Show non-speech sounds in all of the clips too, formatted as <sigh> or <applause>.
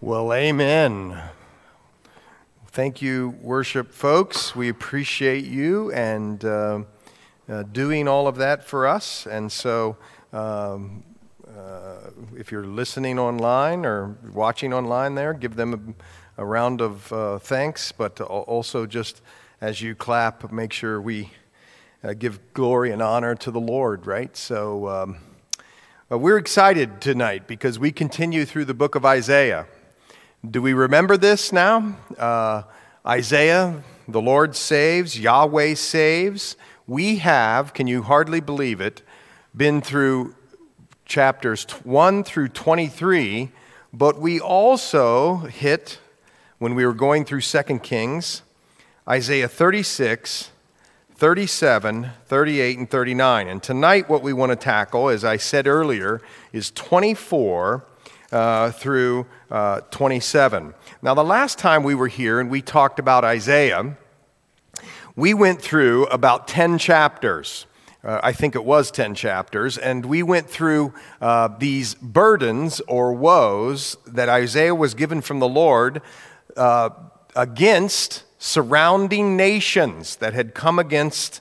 Well, amen. Thank you, worship folks. We appreciate you and uh, uh, doing all of that for us. And so, um, uh, if you're listening online or watching online there, give them a, a round of uh, thanks. But also, just as you clap, make sure we uh, give glory and honor to the Lord, right? So, um, uh, we're excited tonight because we continue through the book of Isaiah. Do we remember this now? Uh, Isaiah, the Lord saves, Yahweh saves. We have, can you hardly believe it, been through chapters 1 through 23, but we also hit, when we were going through 2 Kings, Isaiah 36, 37, 38, and 39. And tonight, what we want to tackle, as I said earlier, is 24 uh, through uh, 27. Now, the last time we were here and we talked about Isaiah, we went through about 10 chapters. Uh, I think it was 10 chapters, and we went through uh, these burdens or woes that Isaiah was given from the Lord uh, against surrounding nations that had come against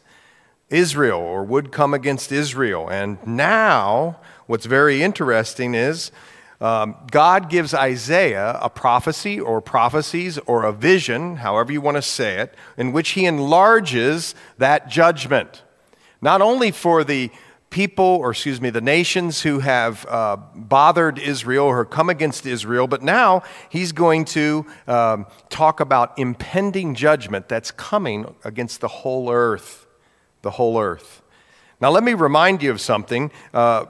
Israel or would come against Israel. And now, what's very interesting is um, God gives Isaiah a prophecy or prophecies or a vision, however you want to say it, in which he enlarges that judgment. Not only for the people, or excuse me, the nations who have uh, bothered Israel or come against Israel, but now he's going to um, talk about impending judgment that's coming against the whole earth. The whole earth. Now, let me remind you of something. Uh,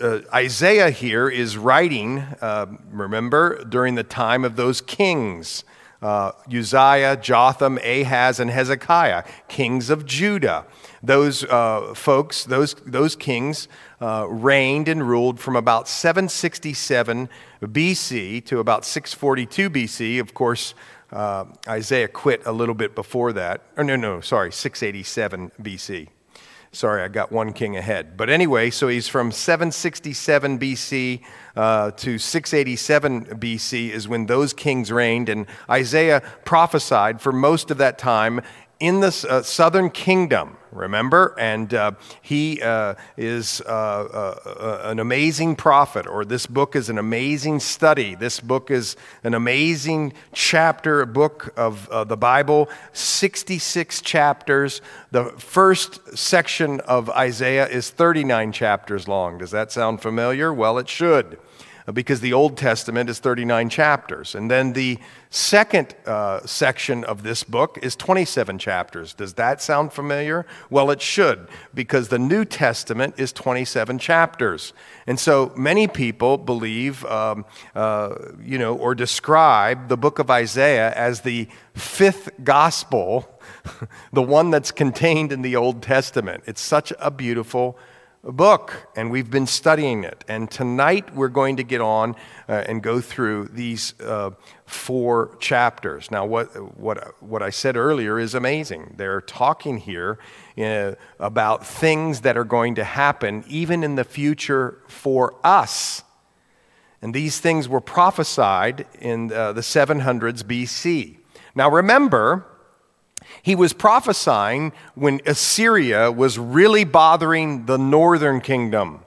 uh, Isaiah here is writing, uh, remember, during the time of those kings uh, Uzziah, Jotham, Ahaz, and Hezekiah, kings of Judah. Those uh, folks, those, those kings, uh, reigned and ruled from about 767 BC to about 642 BC. Of course, uh, Isaiah quit a little bit before that. Or no, no, sorry, 687 BC. Sorry, I got one king ahead. But anyway, so he's from 767 BC uh, to 687 BC is when those kings reigned. And Isaiah prophesied for most of that time in the uh, southern kingdom, remember? And uh, he uh, is uh, uh, uh, an amazing prophet, or this book is an amazing study. This book is an amazing chapter, book of the Bible, 66 chapters. The first section of Isaiah is 39 chapters long. Does that sound familiar? Well, it should because the Old Testament is 39 chapters. And then the second uh, section of this book is 27 chapters. Does that sound familiar? Well, it should, because the New Testament is 27 chapters. And so many people believe, um, uh, you know, or describe the book of Isaiah as the fifth gospel, <laughs> the one that's contained in the Old Testament. It's such a beautiful book, and we've been studying it. And tonight we're going to get on uh, and go through these uh, four chapters. Now, what, what, what I said earlier is amazing. They're talking here uh, about things that are going to happen even in the future for us. And these things were prophesied in uh, the 700s BC. Now, remember, he was prophesying when Assyria was really bothering the northern kingdom.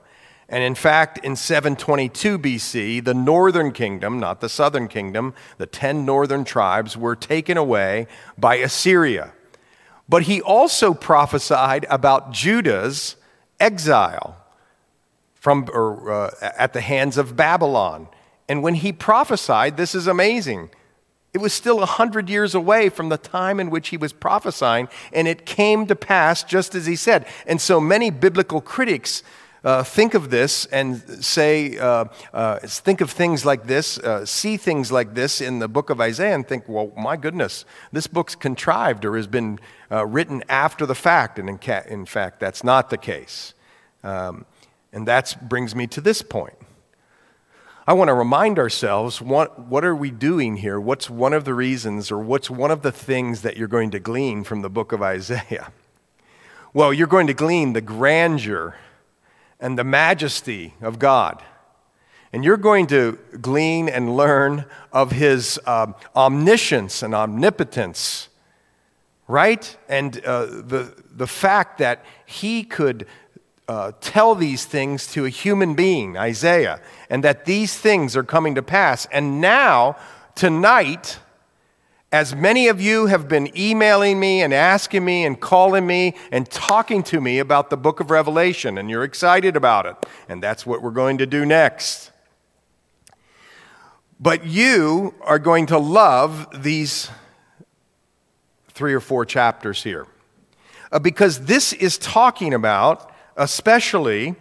And in fact, in 722 BC, the northern kingdom, not the southern kingdom, the 10 northern tribes were taken away by Assyria. But he also prophesied about Judah's exile from, or, uh, at the hands of Babylon. And when he prophesied, this is amazing. It was still a hundred years away from the time in which he was prophesying, and it came to pass just as he said. And so many biblical critics uh, think of this and say, uh, uh, think of things like this, uh, see things like this in the book of Isaiah, and think, well, my goodness, this book's contrived or has been uh, written after the fact. And in, ca- in, fact, that's not the case. Um, and that brings me to this point. I want to remind ourselves what, what are we doing here? What's one of the reasons, or what's one of the things that you're going to glean from the book of Isaiah? <laughs> Well, you're going to glean the grandeur and the majesty of God. And you're going to glean and learn of his um, omniscience and omnipotence, right? And uh, the, the fact that he could uh, tell these things to a human being, Isaiah, and that these things are coming to pass. And now, tonight, as many of you have been emailing me and asking me and calling me and talking to me about the book of Revelation, and you're excited about it, and that's what we're going to do next. But you are going to love these three or four chapters here. Uh, because this is talking about, especially,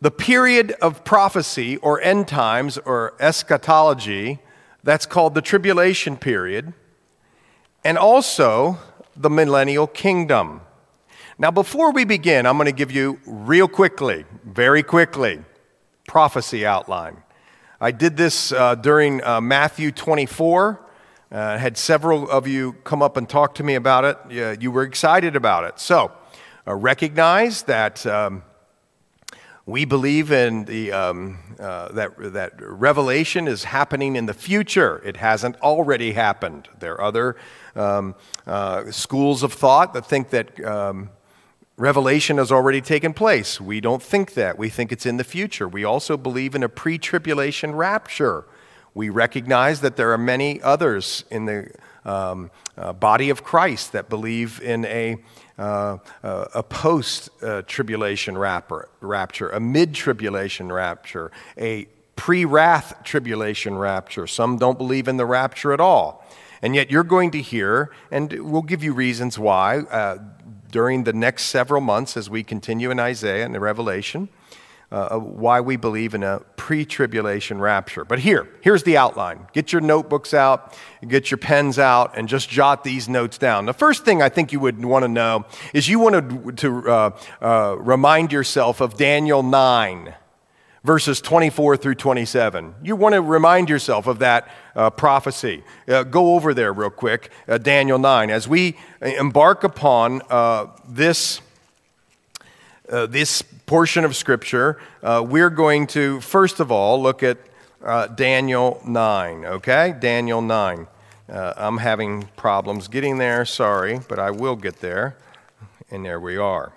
the period of prophecy or end times or eschatology that's called the tribulation period, and also the millennial kingdom. Now, before we begin, I'm going to give you real quickly, very quickly, prophecy outline. I did this uh, during uh, Matthew 24. Uh, had several of you come up and talk to me about it. Yeah, you were excited about it. So, uh, recognize that um, we believe in the, um, uh, that, that revelation is happening in the future. It hasn't already happened. There are other um, uh, schools of thought that think that um, revelation has already taken place. We don't think that. We think it's in the future. We also believe in a pre tribulation rapture. We recognize that there are many others in the um, uh, body of Christ that believe in a uh, uh, a post tribulation rapture, a mid tribulation rapture, a pre wrath tribulation rapture. Some don't believe in the rapture at all. And yet you're going to hear, and we'll give you reasons why uh, during the next several months as we continue in Isaiah and the Revelation uh, why we believe in a pre tribulation rapture. But here, here's the outline. Get your notebooks out, get your pens out, and just jot these notes down. The first thing I think you would want to know is you want to, uh, uh, remind yourself of Daniel 9 verses 24 through 27. You want to remind yourself of that uh, prophecy. Uh, go over there real quick, Daniel 9. As we embark upon this, uh, this portion of Scripture, uh, we're going to, first of all, look at uh, Daniel 9, okay? Daniel 9. Uh, I'm having problems getting there, sorry, but I will get there. And there we are.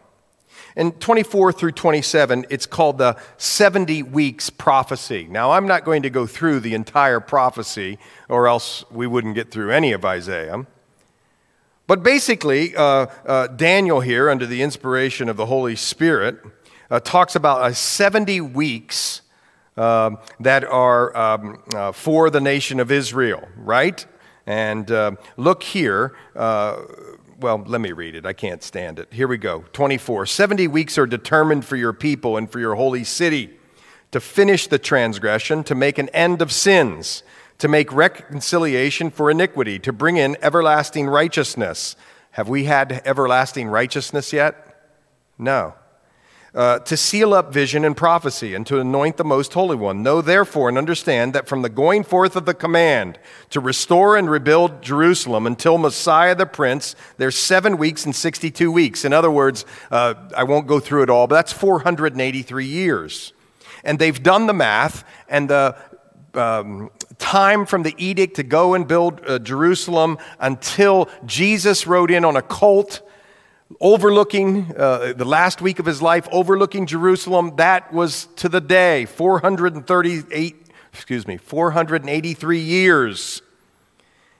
In 24 through 27, it's called the 70 weeks prophecy. Now, I'm not going to go through the entire prophecy, or else we wouldn't get through any of Isaiah. But basically, uh, uh, Daniel here, under the inspiration of the Holy Spirit, uh, talks about uh, 70 weeks um, that are um, uh, for the nation of Israel, right? And uh, look here. Uh, well, let me read it. I can't stand it. Here we go. 24. 70 weeks are determined for your people and for your holy city to finish the transgression, to make an end of sins, to make reconciliation for iniquity, to bring in everlasting righteousness. Have we had everlasting righteousness yet? No uh, to seal up vision and prophecy, and to anoint the most holy one. Know therefore and understand that from the going forth of the command to restore and rebuild Jerusalem until Messiah the Prince, there's seven weeks and 62 weeks. In other words, uh, I won't go through it all, but that's 483 years. And they've done the math, and the um, time from the edict to go and build uh, Jerusalem until Jesus rode in on a colt overlooking uh, the last week of his life, overlooking Jerusalem. That was to the day 438, excuse me, 483 years.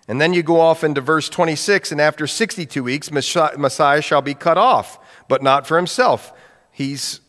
And then you go off into verse 26, and after 62 weeks, Messiah shall be cut off, but not for himself. He's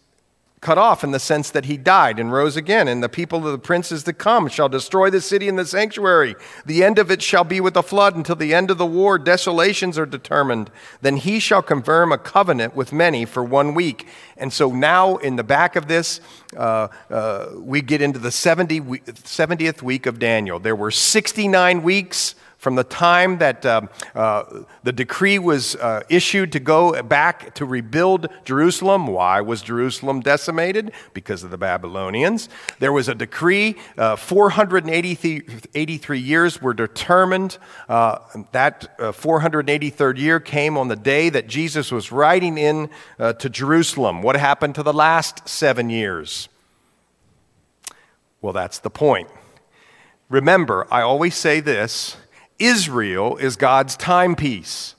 cut off in the sense that he died and rose again, and the people of the princes to come shall destroy the city and the sanctuary. The end of it shall be with a flood until the end of the war. Desolations are determined. Then he shall confirm a covenant with many for one week. And so now, in the back of this, uh, uh, we get into the 70, 70th week of Daniel. There were 69 weeks from the time that uh, uh, the decree was uh, issued to go back to rebuild Jerusalem. Why was Jerusalem decimated? Because of the Babylonians. There was a decree, uh, 483 years were determined. Uh, that 483rd uh, year came on the day that Jesus was riding in to Jerusalem. What happened to the last seven years? Well, that's the point. Remember, I always say this Israel is God's timepiece.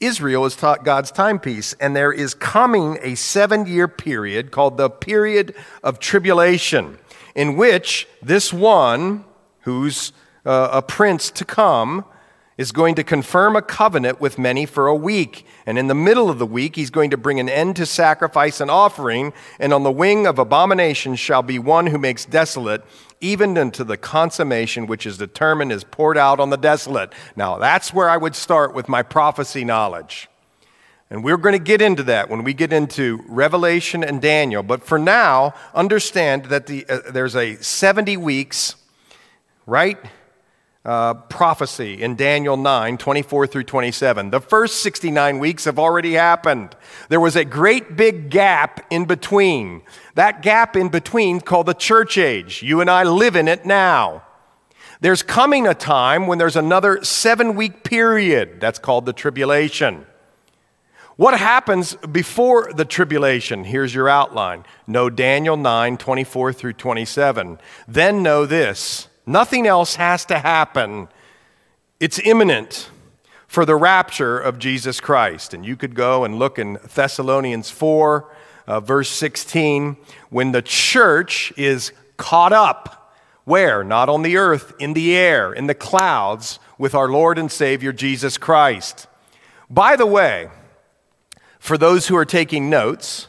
Israel is God's timepiece, and there is coming a seven year period called the period of tribulation, in which this one, who's uh, a prince to come, is going to confirm a covenant with many for a week. And in the middle of the week, he's going to bring an end to sacrifice and offering. And on the wing of abomination shall be one who makes desolate, even unto the consummation which is determined is poured out on the desolate. Now, that's where I would start with my prophecy knowledge. And we're going to get into that when we get into Revelation and Daniel. But for now, understand that the, uh, there's a 70 weeks, right? Uh, prophecy in Daniel 9 24 through 27. The first 69 weeks have already happened. There was a great big gap in between. That gap in between, called the church age. You and I live in it now. There's coming a time when there's another seven week period. That's called the tribulation. What happens before the tribulation? Here's your outline. Know Daniel 9 24 through 27. Then know this Nothing else has to happen. It's imminent for the rapture of Jesus Christ. And you could go and look in Thessalonians 4, uh, verse 16, when the church is caught up. Where? Not on the earth, in the air, in the clouds, with our Lord and Savior Jesus Christ. By the way, for those who are taking notes,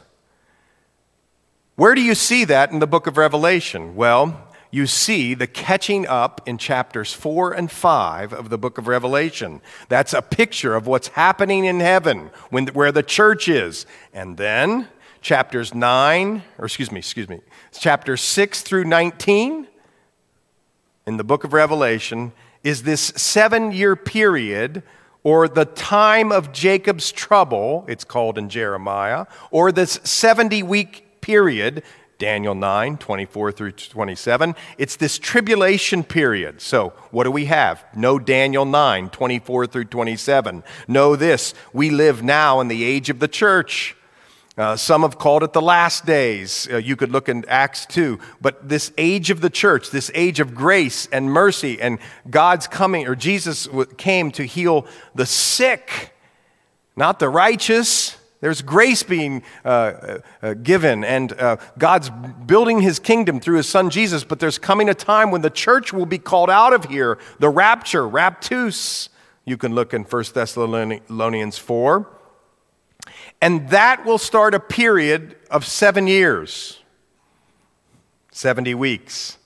where do you see that in the book of Revelation? Well, you see the catching up in chapters 4 and 5 of the book of Revelation. That's a picture of what's happening in heaven when, where the church is. And then chapters 9, or excuse me, excuse me, chapters 6 through 19 in the book of Revelation is this seven year period or the time of Jacob's trouble, it's called in Jeremiah, or this 70 week period Daniel 9, 24 through 27. It's this tribulation period. So, what do we have? Know Daniel 9, 24 through 27. Know this we live now in the age of the church. Uh, some have called it the last days. Uh, you could look in Acts 2. But this age of the church, this age of grace and mercy, and God's coming, or Jesus came to heal the sick, not the righteous. There's grace being uh, uh, uh, given, and uh, God's building his kingdom through his son Jesus. But there's coming a time when the church will be called out of here the rapture, raptus. You can look in 1 Thessalonians 4. And that will start a period of seven years, 70 weeks.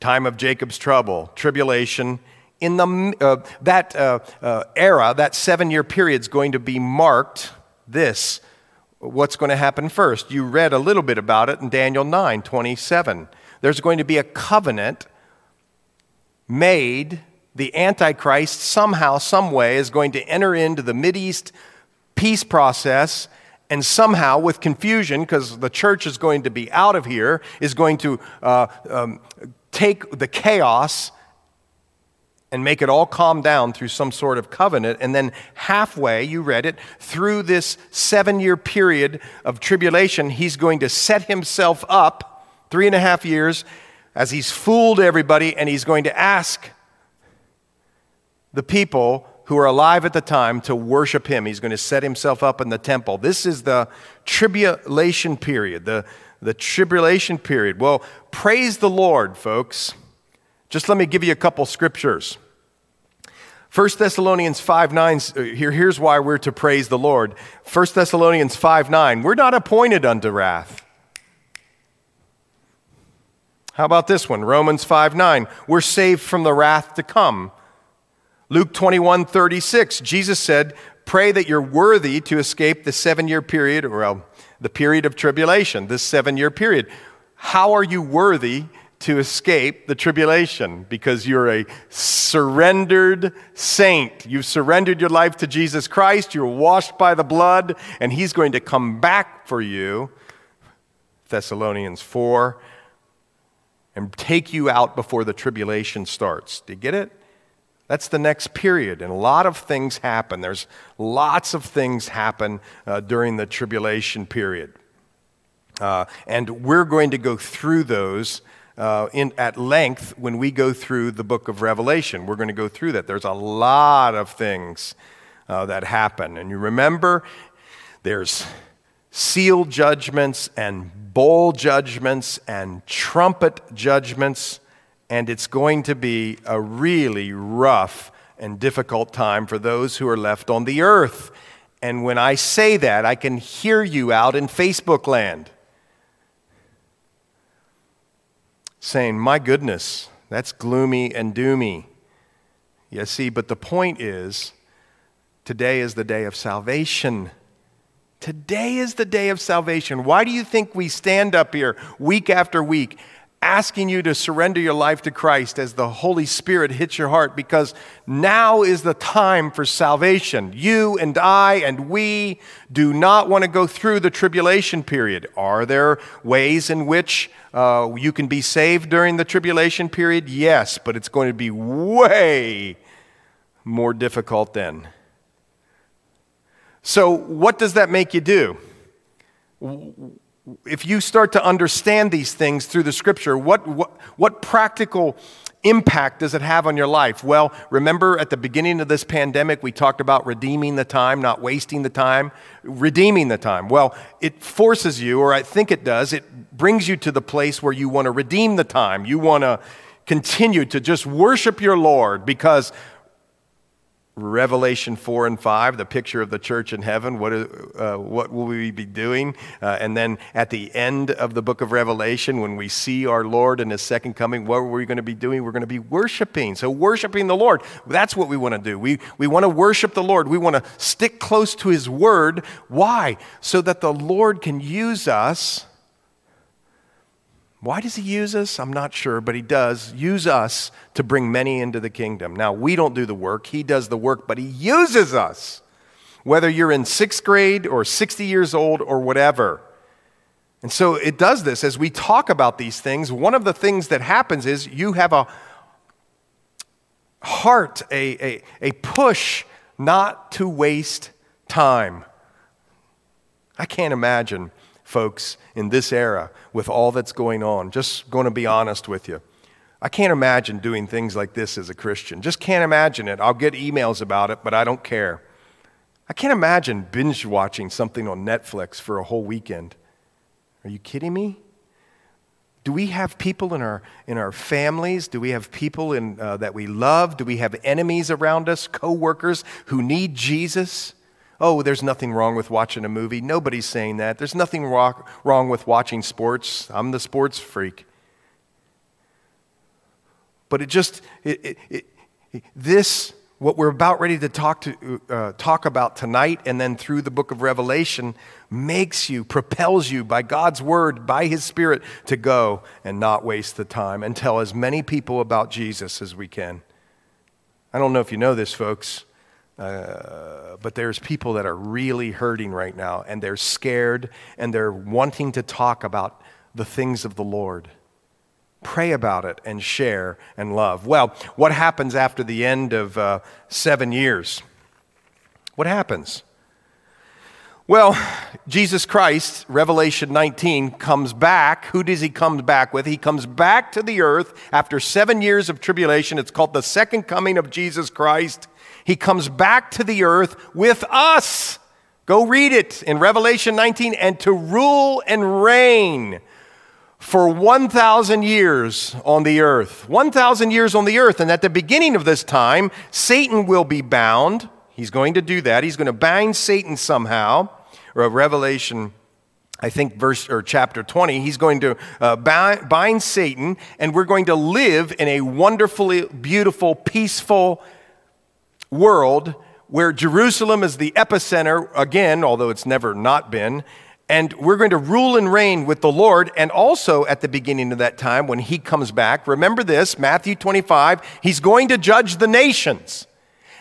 Time of Jacob's trouble, tribulation. In the, uh, that uh, era, that seven year period is going to be marked this what's going to happen first. You read a little bit about it in Daniel 9 27. There's going to be a covenant made. The Antichrist, somehow, some way, is going to enter into the East peace process and somehow, with confusion, because the church is going to be out of here, is going to uh, um, take the chaos and make it all calm down through some sort of covenant. And then halfway, you read it, through this seven year period of tribulation, he's going to set himself up three and a half years as he's fooled everybody and he's going to ask the people who are alive at the time to worship him. He's going to set himself up in the temple. This is the tribulation period, the, the tribulation period. Well, praise the Lord, folks. Just let me give you a couple scriptures. 1 Thessalonians 5 9, uh, here, here's why we're to praise the Lord. 1 Thessalonians 5 9, we're not appointed unto wrath. How about this one? Romans 5 9, we're saved from the wrath to come. Luke 21 36, Jesus said, Pray that you're worthy to escape the seven year period, or well, the period of tribulation, this seven year period. How are you worthy to escape the tribulation because you're a surrendered saint. You've surrendered your life to Jesus Christ, you're washed by the blood, and He's going to come back for you. Thessalonians 4 and take you out before the tribulation starts. Do you get it? That's the next period, and a lot of things happen. There's lots of things happen uh, during the tribulation period. Uh, and we're going to go through those uh, in, at length when we go through the book of Revelation. We're going to go through that. There's a lot of things uh, that happen. And you remember, there's seal judgments and bowl judgments and trumpet judgments, and it's going to be a really rough and difficult time for those who are left on the earth. And when I say that, I can hear you out in Facebook land saying, My goodness, that's gloomy and doomy. You see, but the point is, today is the day of salvation. Today is the day of salvation. Why do you think we stand up here week after week asking you to surrender your life to Christ as the Holy Spirit hits your heart? Because now is the time for salvation. You and I and we do not want to go through the tribulation period. Are there ways in which uh, you can be saved during the tribulation period? Yes, but it's going to be way more difficult then. So, what does that make you do? If you start to understand these things through the scripture, what, what, what practical impact does it have on your life? Well, remember at the beginning of this pandemic, we talked about redeeming the time, not wasting the time, redeeming the time. Well, it forces you, or I think it does, it brings you to the place where you want to redeem the time. You want to continue to just worship your Lord because Revelation 4 and 5, the picture of the church in heaven. What, uh, what will we be doing? Uh, and then at the end of the book of Revelation, when we see our Lord in his second coming, what are we going to be doing? We're going to be worshiping. So, worshiping the Lord, that's what we want to do. We, we want to worship the Lord. We want to stick close to his word. Why? So that the Lord can use us why does he use us? I'm not sure, but he does use us to bring many into the kingdom. Now, we don't do the work, he does the work, but he uses us, whether you're in sixth grade or 60 years old or whatever. And so it does this. As we talk about these things, one of the things that happens is you have a heart, a, a, a push not to waste time. I can't imagine folks, in this era with all that's going on. Just going to be honest with you. I can't imagine doing things like this as a Christian. Just can't imagine it. I'll get emails about it, but I don't care. I can't imagine binge watching something on Netflix for a whole weekend. Are you kidding me? Do we have people in our, in our families? Do we have people in, uh, that we love? Do we have enemies around us, coworkers who need Jesus? Oh, there's nothing wrong with watching a movie. Nobody's saying that. There's nothing wrong with watching sports. I'm the sports freak. But it just, it, it, it, this, what we're about ready to talk, to, uh, talk about tonight and then through the book of Revelation, makes you, propels you by God's word, by His Spirit, to go and not waste the time and tell as many people about Jesus as we can. I don't know if you know this, folks. Uh, but there's people that are really hurting right now, and they're scared, and they're wanting to talk about the things of the Lord. Pray about it and share and love. Well, what happens after the end of uh, seven years? What happens? Well, Jesus Christ, Revelation 19, comes back. Who does he come back with? He comes back to the earth after seven years of tribulation. It's called the second coming of Jesus Christ. He comes back to the earth with us. Go read it in Revelation 19 and to rule and reign for 1,000 years on the earth. 1,000 years on the earth. And at the beginning of this time, Satan will be bound. He's going to do that. He's going to bind Satan somehow. Or Revelation I think verse or chapter 20, he's going to uh, bind, bind Satan, and we're going to live in a wonderfully beautiful, peaceful, world where Jerusalem is the epicenter, again, although it's never not been, and we're going to rule and reign with the Lord. And also at the beginning of that time, when he comes back, remember this Matthew 25, he's going to judge the nations.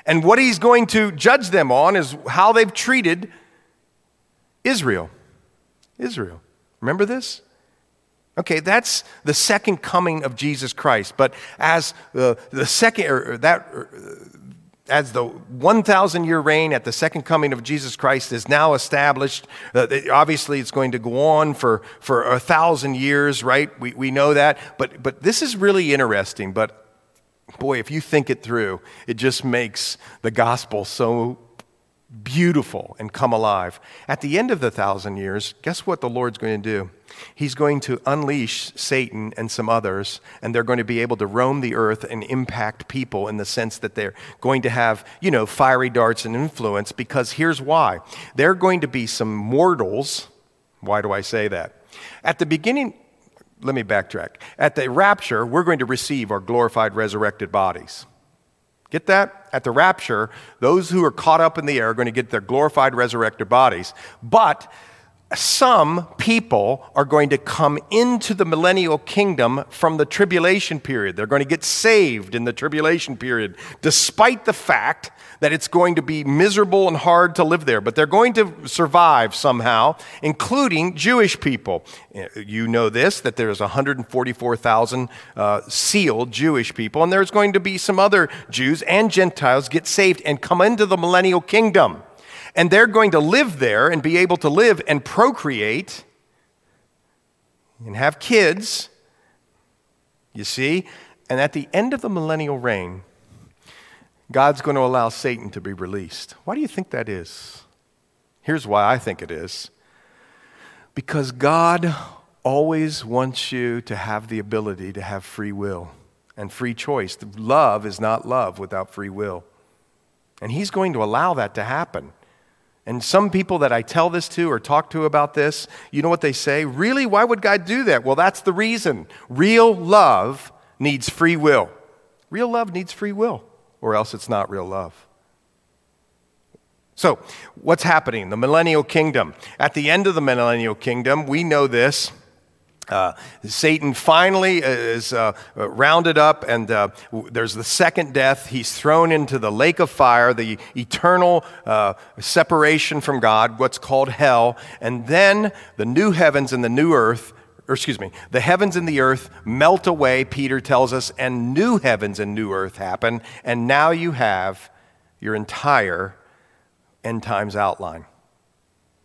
And what he's going to judge them on is how they've treated Israel. Israel. Remember this? Okay, that's the second coming of Jesus Christ. But as the, the second, or that, or as the 1,000 year reign at the second coming of Jesus Christ is now established, uh, obviously it's going to go on for, for a thousand years, right? We, we know that. But, but this is really interesting. But boy, if you think it through, it just makes the gospel so beautiful and come alive. At the end of the thousand years, guess what the Lord's going to do? He's going to unleash Satan and some others, and they're going to be able to roam the earth and impact people in the sense that they're going to have, you know, fiery darts and influence. Because here's why there are going to be some mortals. Why do I say that? At the beginning, let me backtrack. At the rapture, we're going to receive our glorified, resurrected bodies. Get that? At the rapture, those who are caught up in the air are going to get their glorified, resurrected bodies. But some people are going to come into the millennial kingdom from the tribulation period. They're going to get saved in the tribulation period, despite the fact that it's going to be miserable and hard to live there. But they're going to survive somehow, including Jewish people. You know this, that there's 144,000 uh, sealed Jewish people, and there's going to be some other Jews and Gentiles get saved and come into the millennial kingdom. And they're going to live there and be able to live and procreate and have kids. You see? And at the end of the millennial reign, God's going to allow Satan to be released. Why do you think that is? Here's why I think it is because God always wants you to have the ability to have free will and free choice. Love is not love without free will. And He's going to allow that to happen. And some people that I tell this to or talk to about this, you know what they say? Really? Why would God do that? Well, that's the reason. Real love needs free will. Real love needs free will, or else it's not real love. So, what's happening? The millennial kingdom. At the end of the millennial kingdom, we know this. Uh, Satan finally is uh, rounded up, and uh, there's the second death. He's thrown into the lake of fire, the eternal uh, separation from God, what's called hell. And then the new heavens and the new earth, or excuse me, the heavens and the earth melt away, Peter tells us, and new heavens and new earth happen. And now you have your entire end times outline.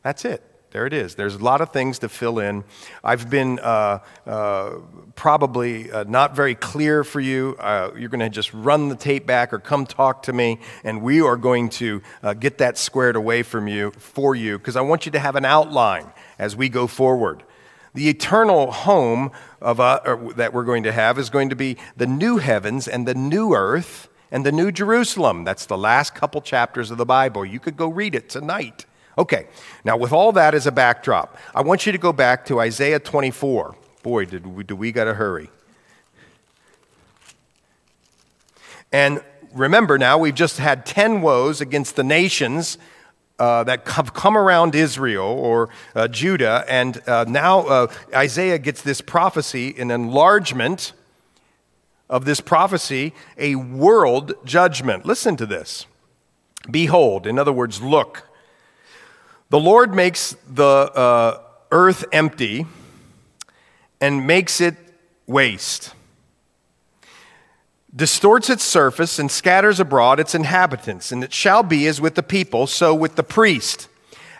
That's it. There it is. There's a lot of things to fill in. I've been uh, uh, probably uh, not very clear for you. Uh, you're going to just run the tape back or come talk to me, and we are going to uh, get that squared away from you for you because I want you to have an outline as we go forward. The eternal home of, uh, that we're going to have is going to be the new heavens and the new earth and the new Jerusalem. That's the last couple chapters of the Bible. You could go read it tonight. Okay, now with all that as a backdrop, I want you to go back to Isaiah 24. Boy, did we, do we got to hurry. And remember now, we've just had 10 woes against the nations uh, that have come around Israel or uh, Judah, and uh, now uh, Isaiah gets this prophecy, an enlargement of this prophecy, a world judgment. Listen to this. Behold, in other words, look. The Lord makes the uh, earth empty and makes it waste, distorts its surface and scatters abroad its inhabitants. And it shall be as with the people, so with the priest.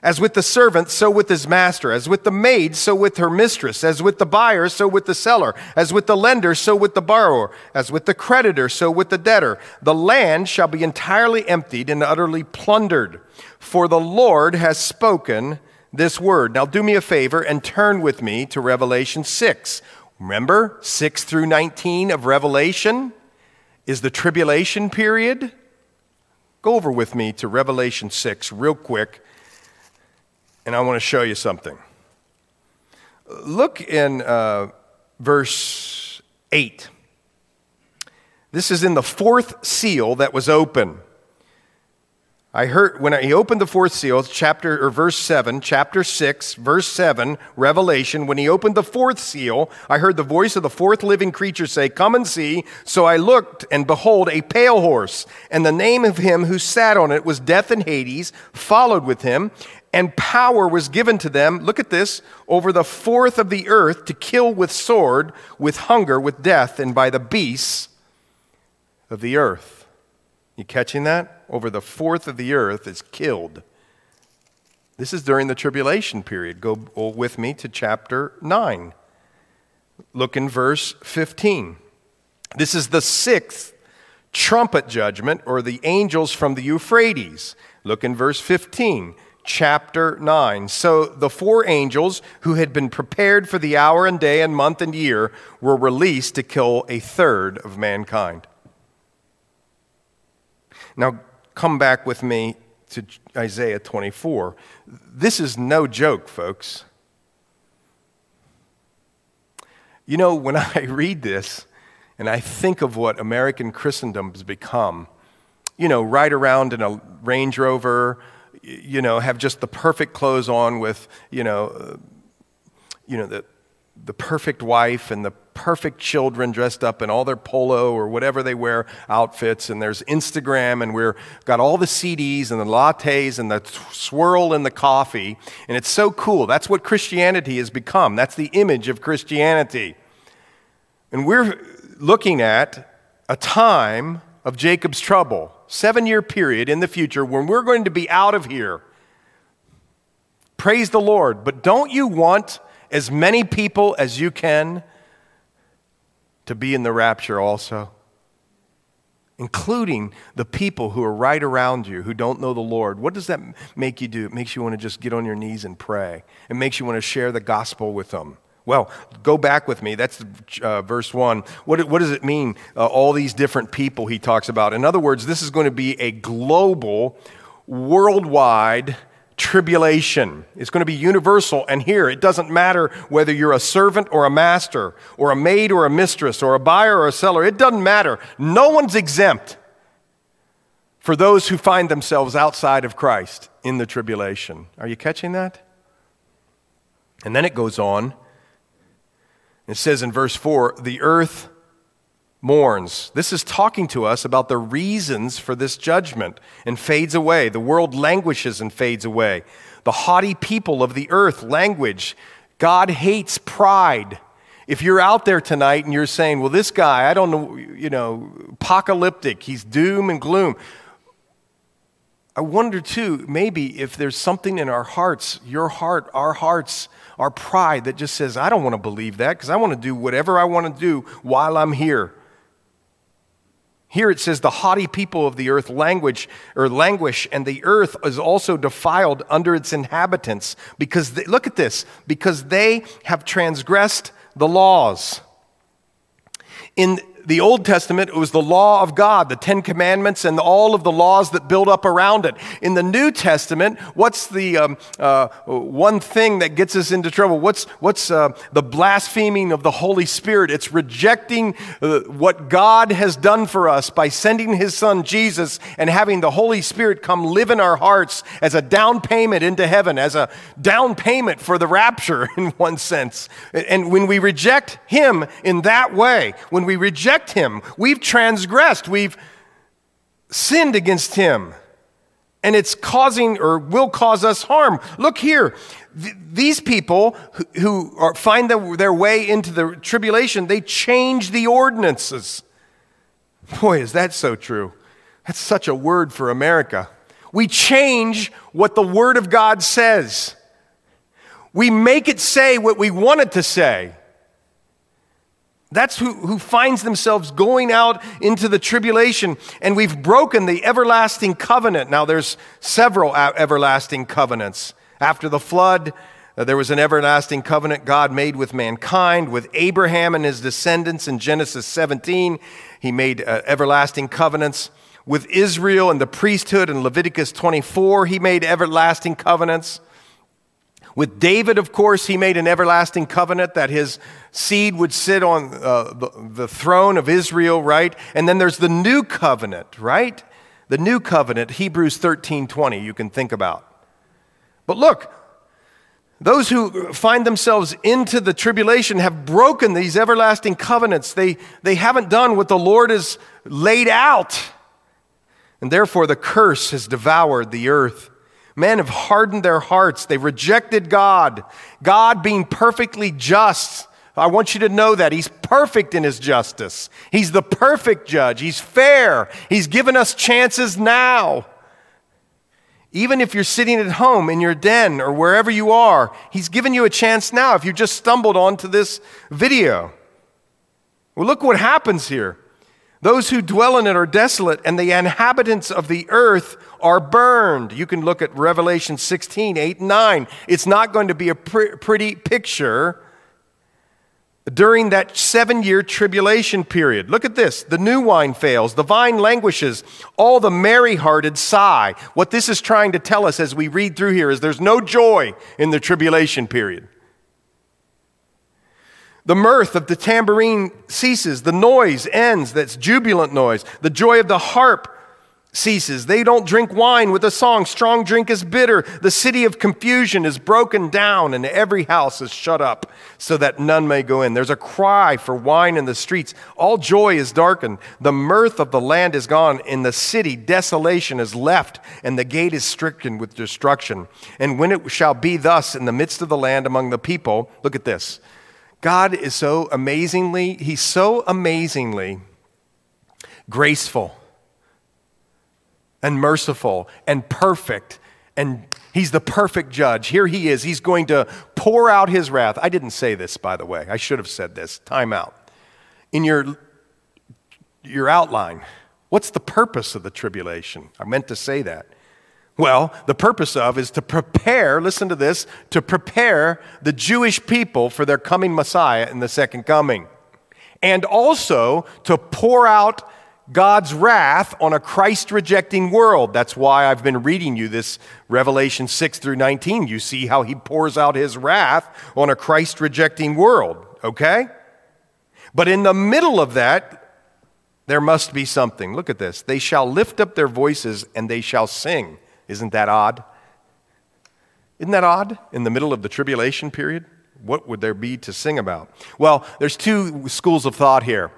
As with the servant, so with his master. As with the maid, so with her mistress. As with the buyer, so with the seller. As with the lender, so with the borrower. As with the creditor, so with the debtor. The land shall be entirely emptied and utterly plundered. For the Lord has spoken this word. Now do me a favor and turn with me to Revelation 6. Remember, 6 through 19 of Revelation is the tribulation period. Go over with me to Revelation 6 real quick and I want to show you something. Look in uh, verse 8. This is in the fourth seal that was open. I heard when he opened the fourth seal, chapter or verse 7, chapter 6, verse 7, Revelation, when he opened the fourth seal, I heard the voice of the fourth living creature say, Come and see. So I looked, and behold, a pale horse, and the name of him who sat on it was Death and Hades, followed with him, and power was given to them, look at this, over the fourth of the earth to kill with sword, with hunger, with death, and by the beasts of the earth. You catching that? Over the fourth of the earth is killed. This is during the tribulation period. Go oh, with me to chapter 9. Look in verse 15. This is the sixth trumpet judgment, or the angels from the Euphrates. Look in verse 15 chapter 9. So the four angels who had been prepared for the hour and day and month and year were released to kill a third of mankind. Now, come back with me to Isaiah 24. This is no joke, folks. You know, when <laughs> I read this and I think of what American Christendom has become, you know, ride around in a Range Rover, you know, have just the perfect clothes on with, you know, uh, you know, the, the perfect wife and the perfect children dressed up in all their polo or whatever they wear outfits and there's instagram and we're got all the cds and the lattes and the swirl in the coffee and it's so cool that's what christianity has become that's the image of christianity and we're looking at a time of jacob's trouble seven year period in the future when we're going to be out of here. Praise the Lord. But don't you want as many people as you can to be in the rapture also? Including the people who are right around you who don't know the Lord. What does that make you do? It makes you want to just get on your knees and pray. It makes you want to share the gospel with them. Well, go back with me. That's uh, verse 1. What, what does it mean, uh, all these different people he talks about? In other words, this is going to be a global, worldwide tribulation. It's going to be universal. And here, it doesn't matter whether you're a servant or a master, or a maid or a mistress, or a buyer or a seller. It doesn't matter. No one's exempt for those who find themselves outside of Christ in the tribulation. Are you catching that? And then it goes on it says in verse 4 the earth mourns. This is talking to us about the reasons for this judgment and fades away. The world languishes and fades away. The haughty people of the earth language. God hates pride. If you're out there tonight and you're saying, well, this guy, I don't know, you know, apocalyptic, he's doom and gloom. I wonder too, maybe if there's something in our hearts, your heart, our hearts, our pride that just says, I don't want to believe that because I want to do whatever I want to do while I'm here. Here it says, the haughty people of the earth language or languish, and the earth is also defiled under its inhabitants. Because they, look at this, because they have transgressed the laws. In the Old Testament, it was the law of God, the Ten Commandments, and all of the laws that build up around it. In the New Testament, what's the um, uh, one thing that gets us into trouble? What's, what's uh, the blaspheming of the Holy Spirit? It's rejecting uh, what God has done for us by sending His Son Jesus and having the Holy Spirit come live in our hearts as a down payment into heaven, as a down payment for the rapture, <laughs> in one sense. And when we reject Him in that way, when we reject reject him. We've transgressed. We've sinned against him. And it's causing or will cause us harm. Look here. Th- these people who, who are, find the, their way into the tribulation, they change the ordinances. Boy, is that so true. That's such a word for America. We change what the Word of God says. We make it say what we want it to say. That's who, who finds themselves going out into the tribulation, and we've broken the everlasting covenant. Now, there's several everlasting covenants. After the flood, uh, there was an everlasting covenant God made with mankind, with Abraham and his descendants in Genesis 17. He made uh, everlasting covenants. With Israel and the priesthood in Leviticus 24, he made everlasting covenants. With David, of course, he made an everlasting covenant that his seed would sit on uh, the, the throne of Israel, right? And then there's the new covenant, right? The new covenant, Hebrews 13 20, you can think about. But look, those who find themselves into the tribulation have broken these everlasting covenants. They, they haven't done what the Lord has laid out. And therefore, the curse has devoured the earth. Men have hardened their hearts. They've rejected God. God, being perfectly just, I want you to know that. He's perfect in his justice. He's the perfect judge. He's fair. He's given us chances now. Even if you're sitting at home in your den or wherever you are, He's given you a chance now if you just stumbled onto this video. Well, look what happens here. Those who dwell in it are desolate, and the inhabitants of the earth are burned. You can look at Revelation 16, 8, and 9. It's not going to be a pr- pretty picture during that seven year tribulation period. Look at this the new wine fails, the vine languishes, all the merry hearted sigh. What this is trying to tell us as we read through here is there's no joy in the tribulation period. The mirth of the tambourine ceases, the noise ends, that's jubilant noise. The joy of the harp ceases. They don't drink wine with a song. Strong drink is bitter. The city of confusion is broken down, and every house is shut up so that none may go in. There's a cry for wine in the streets. All joy is darkened. The mirth of the land is gone. In the city, desolation is left, and the gate is stricken with destruction. And when it shall be thus in the midst of the land among the people, look at this. God is so amazingly, He's so amazingly graceful and merciful and perfect. And he's the perfect judge. Here he is. He's going to pour out his wrath. I didn't say this, by the way. I should have said this. Time out. In your, your outline, what's the purpose of the tribulation? I meant to say that. Well, the purpose of is to prepare, listen to this, to prepare the Jewish people for their coming Messiah in the second coming. And also to pour out God's wrath on a Christ rejecting world. That's why I've been reading you this Revelation 6 through 19. You see how he pours out his wrath on a Christ rejecting world, okay? But in the middle of that, there must be something. Look at this. They shall lift up their voices and they shall sing. Isn't that odd? Isn't that odd? In the middle of the tribulation period? What would there be to sing about? Well, there's two schools of thought here.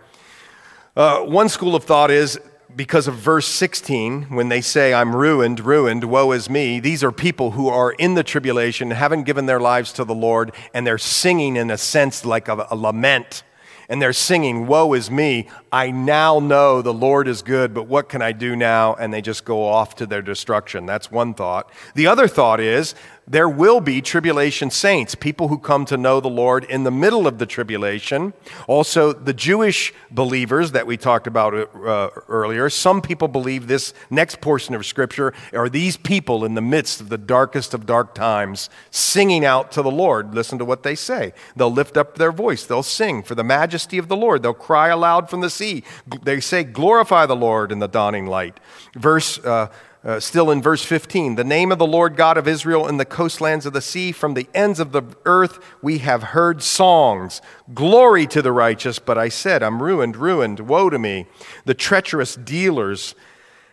Uh, one school of thought is because of verse 16, when they say, I'm ruined, ruined, woe is me, these are people who are in the tribulation, haven't given their lives to the Lord, and they're singing in a sense like a, a lament. And they're singing, Woe is me, I now know the Lord is good, but what can I do now? And they just go off to their destruction. That's one thought. The other thought is there will be tribulation saints, people who come to know the Lord in the middle of the tribulation. Also, the Jewish believers that we talked about uh, earlier. Some people believe this next portion of Scripture are these people in the midst of the darkest of dark times singing out to the Lord. Listen to what they say. They'll lift up their voice, they'll sing for the majesty of the Lord, they'll cry aloud from the sea. They say, Glorify the Lord in the dawning light. Verse. Uh, uh, still in verse 15, the name of the Lord God of Israel in the coastlands of the sea, from the ends of the earth, we have heard songs. Glory to the righteous, but I said, I'm ruined, ruined, woe to me. The treacherous dealers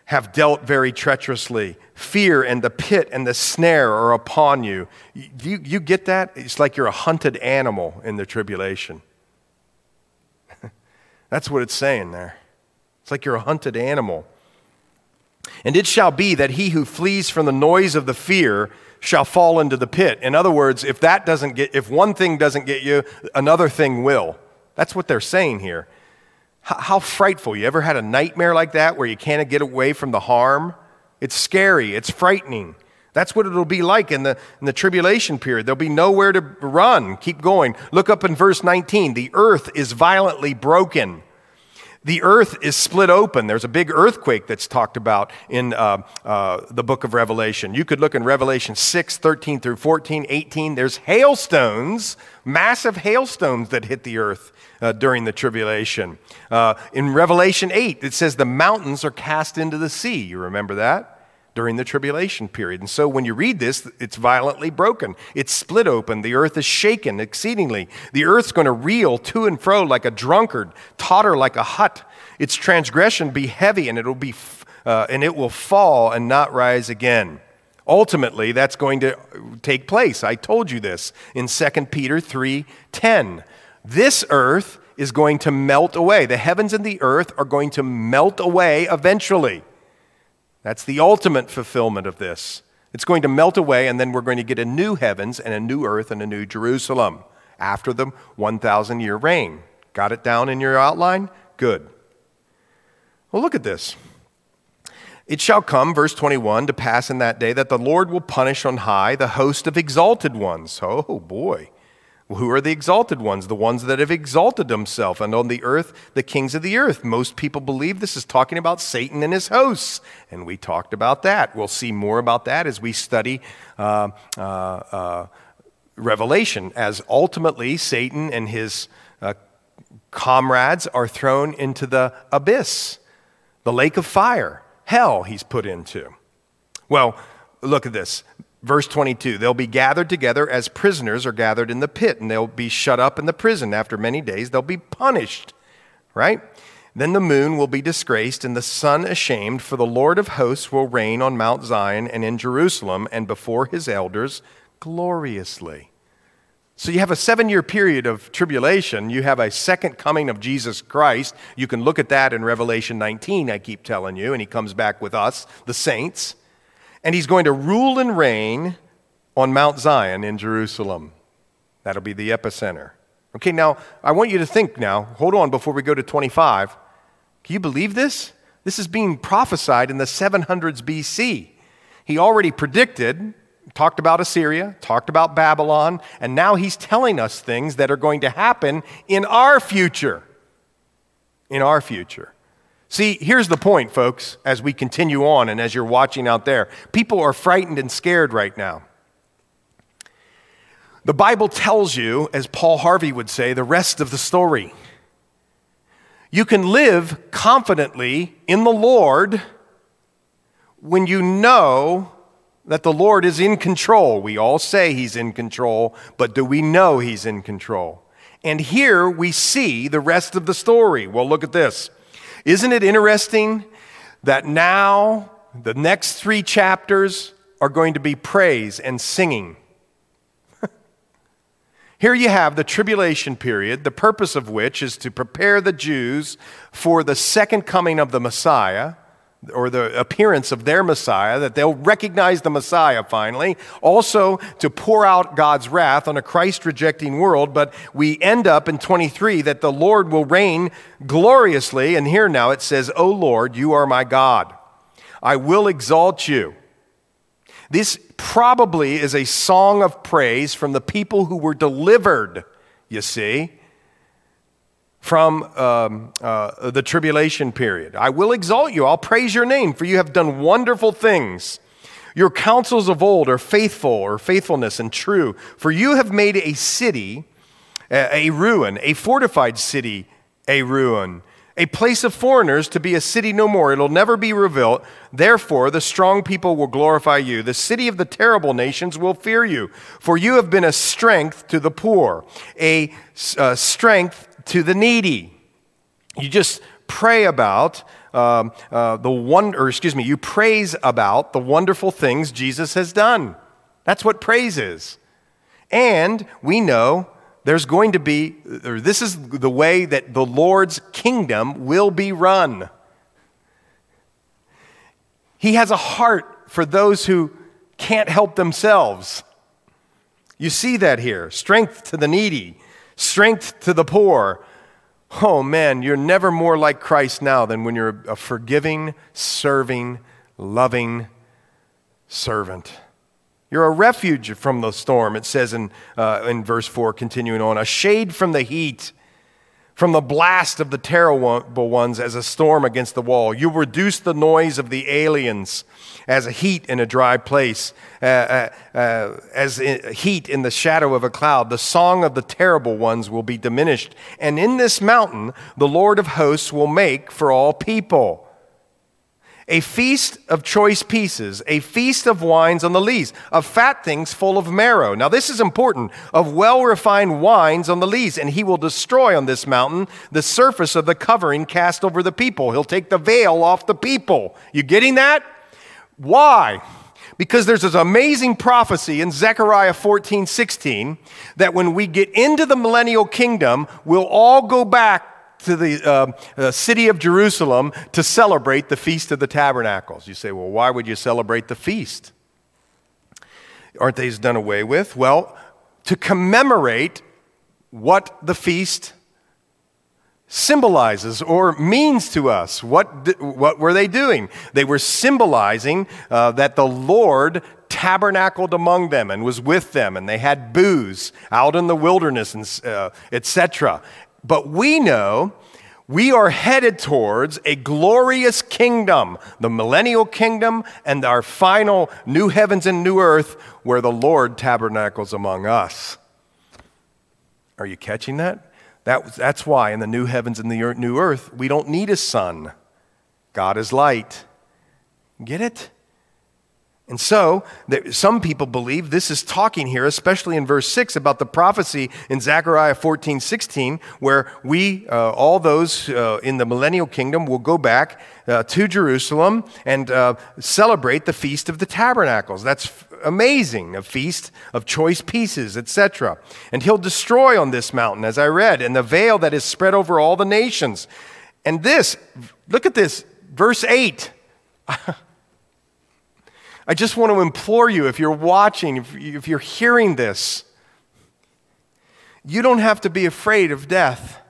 have dealt very treacherously. Fear and the pit and the snare are upon you. You, you get that? It's like you're a hunted animal in the tribulation. <laughs> That's what it's saying there. It's like you're a hunted animal. And it shall be that he who flees from the noise of the fear shall fall into the pit. In other words, if that doesn't get, if one thing doesn't get you, another thing will. That's what they're saying here. How, how frightful. You ever had a nightmare like that where you can't get away from the harm? It's scary, it's frightening. That's what it'll be like in the, in the tribulation period. There'll be nowhere to run. Keep going. Look up in verse 19. The earth is violently broken the earth is split open. There's a big earthquake that's talked about in uh, uh, the book of Revelation. You could look in Revelation 6, 13 through 14, 18. There's hailstones, massive hailstones that hit the earth uh, during the tribulation. Uh, in Revelation 8, it says the mountains are cast into the sea. You remember that? During the tribulation period. And so when you read this, it's violently broken. It's split open. The earth is shaken exceedingly. The earth's going to reel to and fro like a drunkard, totter like a hut. Its transgression be heavy, and it'll be, uh, and it will fall and not rise again. Ultimately, that's going to take place. I told you this in 2 Peter 3:10. This earth is going to melt away. The heavens and the earth are going to melt away eventually. That's the ultimate fulfillment of this. It's going to melt away, and then we're going to get a new heavens and a new earth and a new Jerusalem. after the 1,000 year reign. Got it down in your outline? Good. Well, look at this. It shall come, verse 21, to pass in that day that the Lord will punish on high the host of exalted ones. Oh boy. Who are the exalted ones? The ones that have exalted themselves, and on the earth, the kings of the earth. Most people believe this is talking about Satan and his hosts, and we talked about that. We'll see more about that as we study uh, uh, uh, Revelation, as ultimately Satan and his uh, comrades are thrown into the abyss, the lake of fire, hell, he's put into. Well, look at this. Verse 22 They'll be gathered together as prisoners are gathered in the pit, and they'll be shut up in the prison. After many days, they'll be punished, right? Then the moon will be disgraced and the sun ashamed, for the Lord of hosts will reign on Mount Zion and in Jerusalem and before his elders gloriously. So you have a seven year period of tribulation. You have a second coming of Jesus Christ. You can look at that in Revelation 19, I keep telling you, and he comes back with us, the saints and he's going to rule and reign on Mount Zion in Jerusalem. That'll be the epicenter. Okay, now I want you to think now, hold on before we go to 25. Can you believe this? This is being prophesied in the 700s BC. He already predicted, talked about Assyria, talked about Babylon, and now he's telling us things that are going to happen in our future. In our future. See, here's the point, folks, as we continue on and as you're watching out there. People are frightened and scared right now. The Bible tells you, as Paul Harvey would say, the rest of the story. You can live confidently in the Lord when you know that the Lord is in control. We all say He's in control, but do we know He's in control? And here we see the rest of the story. Well, look at this. Isn't it interesting that now the next three chapters are going to be praise and singing? <laughs> Here you have the tribulation period, the purpose of which is to prepare the Jews for the second coming of the Messiah or the appearance of their Messiah, that they'll recognize the Messiah finally. Also, to pour out God's wrath on a Christ rejecting world. But we end up in 23 that the Lord will reign gloriously. And here now it says, O Lord, you are my God. I will exalt you. This probably is a song of praise from the people who were delivered, you see from um, uh, the tribulation period. I will exalt you. I'll praise your name, for you have done wonderful things. Your counsels of old are faithful or faithfulness and true. For you have made a city a ruin, a fortified city a ruin, a place of foreigners to be a city no more. It'll never be rebuilt. Therefore, the strong people will glorify you. The city of the terrible nations will fear you. For you have been a strength to the poor, a, a strength to the needy. You just pray about um, uh, the wonder, excuse me, you praise about the wonderful things Jesus has done. That's what praise is. And we know there's going to be, or this is the way that the Lord's kingdom will be run. He has a heart for those who can't help themselves. You see that here strength to the needy, strength to the poor. Oh man, you're never more like Christ now than when you're a forgiving, serving, loving servant. You're a refuge from the storm, it says in, uh, in verse 4, continuing on, a shade from the heat, from the blast of the terrible ones as a storm against the wall. You reduce the noise of the aliens as a heat in a dry place, uh, uh, uh, as heat in the shadow of a cloud. The song of the terrible ones will be diminished. And in this mountain, the Lord of hosts will make for all people a feast of choice pieces, a feast of wines on the lees, of fat things full of marrow. Now, this is important of well refined wines on the lees, and he will destroy on this mountain the surface of the covering cast over the people. He'll take the veil off the people. You getting that? Why? Because there's this amazing prophecy in Zechariah 14, 16, that when we get into the millennial kingdom, we'll all go back to the uh, uh, city of Jerusalem to celebrate the Feast of the Tabernacles. You say, well, why would you celebrate the feast? Aren't these done away with? Well, to commemorate what the feast symbolizes or means to us. What, what were they doing? They were symbolizing uh, that the Lord tabernacled among them and was with them, and they had booths out in the wilderness, and uh, etc. But we know we are headed towards a glorious kingdom, the millennial kingdom, and our final new heavens and new earth where the Lord tabernacles among us. Are you catching that? That, that's why in the new heavens and the new earth, we don't need a sun. God is light. Get it? And so, some people believe this is talking here, especially in verse 6, about the prophecy in Zechariah 14, 16, where we, uh, all those uh, in the millennial kingdom, will go back uh, to Jerusalem and uh, celebrate the Feast of the Tabernacles. That's amazing, a feast of choice pieces, etc. And he'll destroy on this mountain, as I read, and the veil that is spread over all the nations. And this, look at this, verse 8. <laughs> I just want to implore you, if you're watching, if you're hearing this, you don't have to be afraid of death.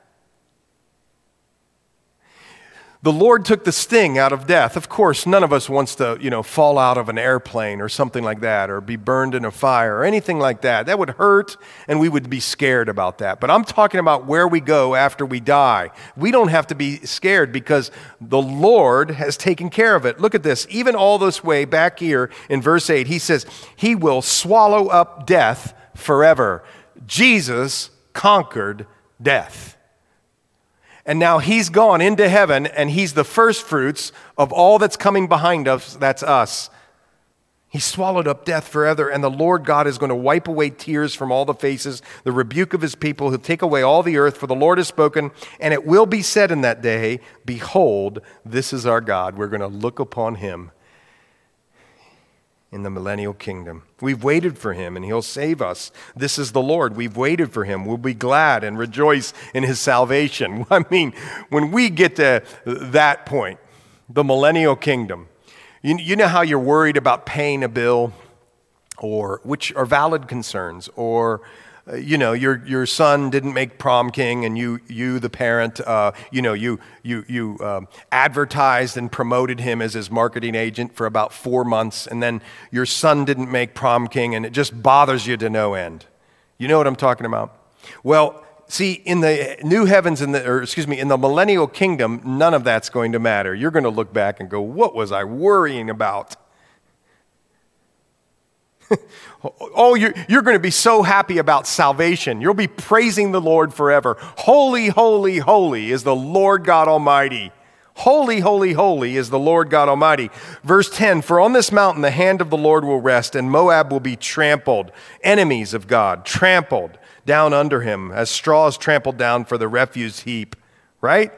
The Lord took the sting out of death. Of course, none of us wants to, you know, fall out of an airplane or something like that, or be burned in a fire or anything like that. That would hurt, and we would be scared about that. But I'm talking about where we go after we die. We don't have to be scared because the Lord has taken care of it. Look at this. Even all this way back here in verse 8, he says, He will swallow up death forever. Jesus conquered death. And now he's gone into heaven and he's the first fruits of all that's coming behind us. That's us. He swallowed up death forever, and the Lord God is going to wipe away tears from all the faces, the rebuke of his people, who take away all the earth, for the Lord has spoken. And it will be said in that day, Behold, this is our God. We're going to look upon him in the millennial kingdom. We've waited for him and he'll save us. This is the Lord. We've waited for him. We'll be glad and rejoice in his salvation. <laughs> I mean, when we get to that point, the millennial kingdom, you, you know how you're worried about paying a bill or which are valid concerns or uh, you know, your, your son didn't make prom king, and you, you the parent, uh, you know, you, you, you um, advertised and promoted him as his marketing agent for about four months, and then your son didn't make prom king, and it just bothers you to no end. You know what I'm talking about? Well, see, in the new heavens, in the, or excuse me, in the millennial kingdom, none of that's going to matter. You're going to look back and go, what was I worrying about? <laughs> oh, you're, you're going to be so happy about salvation. You'll be praising the Lord forever. Holy, holy, holy is the Lord God Almighty. Holy, holy, holy is the Lord God Almighty. Verse 10 For on this mountain the hand of the Lord will rest, and Moab will be trampled, enemies of God, trampled down under him, as straws trampled down for the refuse heap. Right?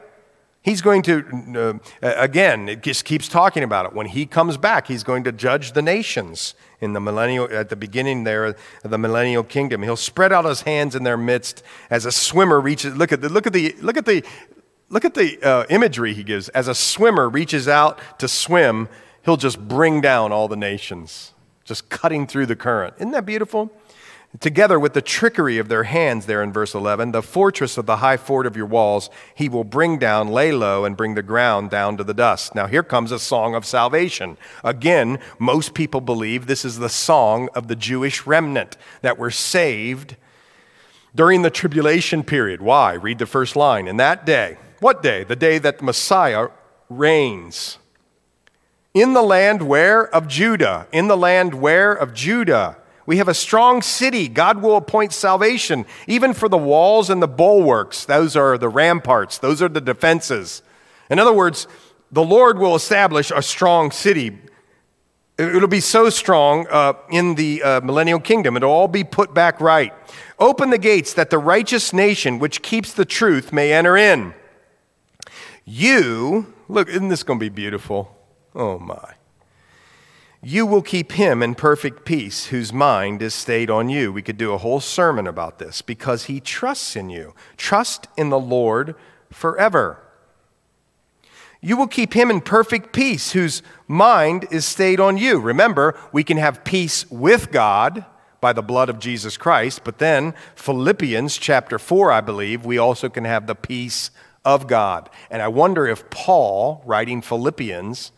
He's going to, uh, again, it just keeps talking about it. When he comes back, he's going to judge the nations in the millennial, at the beginning there of the millennial kingdom. He'll spread out his hands in their midst as a swimmer reaches. Look at the, look at the, look at the, look at the uh, imagery he gives. As a swimmer reaches out to swim, he'll just bring down all the nations, just cutting through the current. Isn't that beautiful? Together with the trickery of their hands, there in verse 11, the fortress of the high fort of your walls, he will bring down, lay low, and bring the ground down to the dust. Now, here comes a song of salvation. Again, most people believe this is the song of the Jewish remnant that were saved during the tribulation period. Why? Read the first line. In that day, what day? The day that the Messiah reigns. In the land where? Of Judah. In the land where? Of Judah. We have a strong city. God will appoint salvation, even for the walls and the bulwarks. Those are the ramparts, those are the defenses. In other words, the Lord will establish a strong city. It'll be so strong uh, in the uh, millennial kingdom. It'll all be put back right. Open the gates that the righteous nation, which keeps the truth, may enter in. You, look, isn't this going to be beautiful? Oh my. You will keep him in perfect peace, whose mind is stayed on you. We could do a whole sermon about this because he trusts in you. Trust in the Lord forever. You will keep him in perfect peace, whose mind is stayed on you. Remember, we can have peace with God, by the blood of Jesus Christ. But then, Philippians chapter 4, I believe, we also can have the peace of God. And I wonder if Paul, writing Philippians,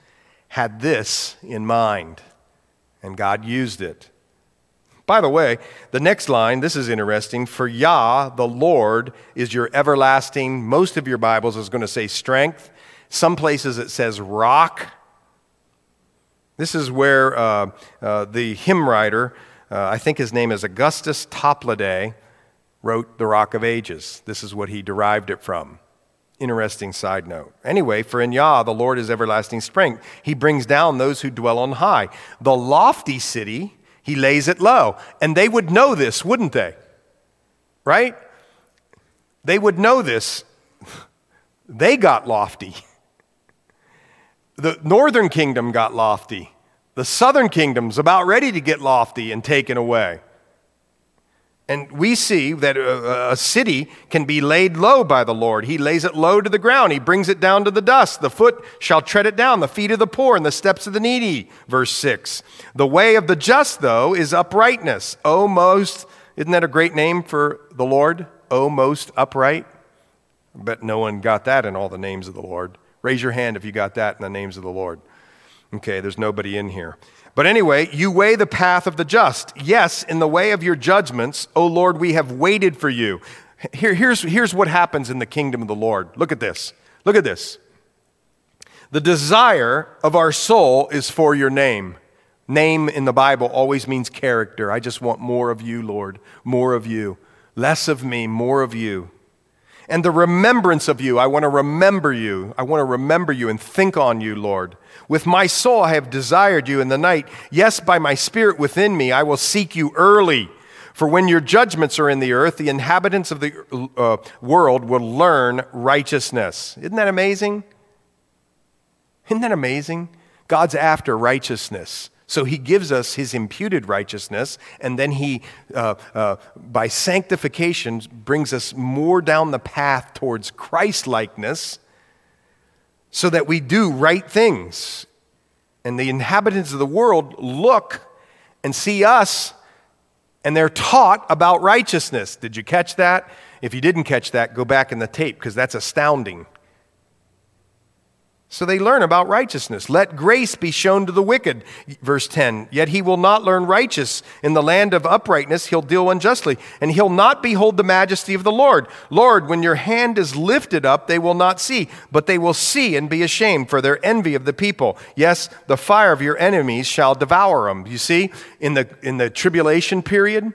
had this in mind, and God used it. By the way, the next line, this is interesting. For Yah, the Lord, is your everlasting, most of your Bibles is going to say strength. Some places it says rock. This is where uh, uh, the hymn writer, uh, I think his name is Augustus Toplady, wrote The Rock of Ages. This is what he derived it from. Interesting side note. Anyway, for in Yah, the Lord is everlasting strength. He brings down those who dwell on high. The lofty city, he lays it low. And they would know this, wouldn't they? Right? They would know this. <laughs> They got lofty. The northern kingdom got lofty. The southern kingdom's about ready to get lofty and taken away. And we see that a, city can be laid low by the Lord. He lays it low to the ground. He brings it down to the dust. The foot shall tread it down, the feet of the poor and the steps of the needy. Verse 6. The way of the just, though, is uprightness. O most, isn't that a great name for the Lord? O most upright. I bet no one got that in all the names of the Lord. Raise your hand if you got that in the names of the Lord. Okay, there's nobody in here. But anyway, you weigh the path of the just. Yes, in the way of your judgments, O Lord, we have waited for you. Here, here's, here's what happens in the kingdom of the Lord. Look at this. Look at this. The desire of our soul is for your name. Name in the Bible always means character. I just want more of you, Lord, more of you. Less of me, more of you. And the remembrance of you, I want to remember you. I want to remember you and think on you, Lord. With my soul I have desired you in the night. Yes, by my spirit within me, I will seek you early. For when your judgments are in the earth, the inhabitants of the uh, world will learn righteousness. Isn't that amazing? Isn't that amazing? God's after righteousness. So he gives us his imputed righteousness, and then he, uh, uh, by sanctification, brings us more down the path towards Christ likeness so that we do right things. And the inhabitants of the world look and see us and they're taught about righteousness. Did you catch that? If you didn't catch that, go back in the tape because that's astounding. So they learn about righteousness. Let grace be shown to the wicked. Verse 10 Yet he will not learn righteous. In the land of uprightness, he'll deal unjustly, and he'll not behold the majesty of the Lord. Lord, when your hand is lifted up, they will not see, but they will see and be ashamed for their envy of the people. Yes, the fire of your enemies shall devour them. You see, in the, in the tribulation period,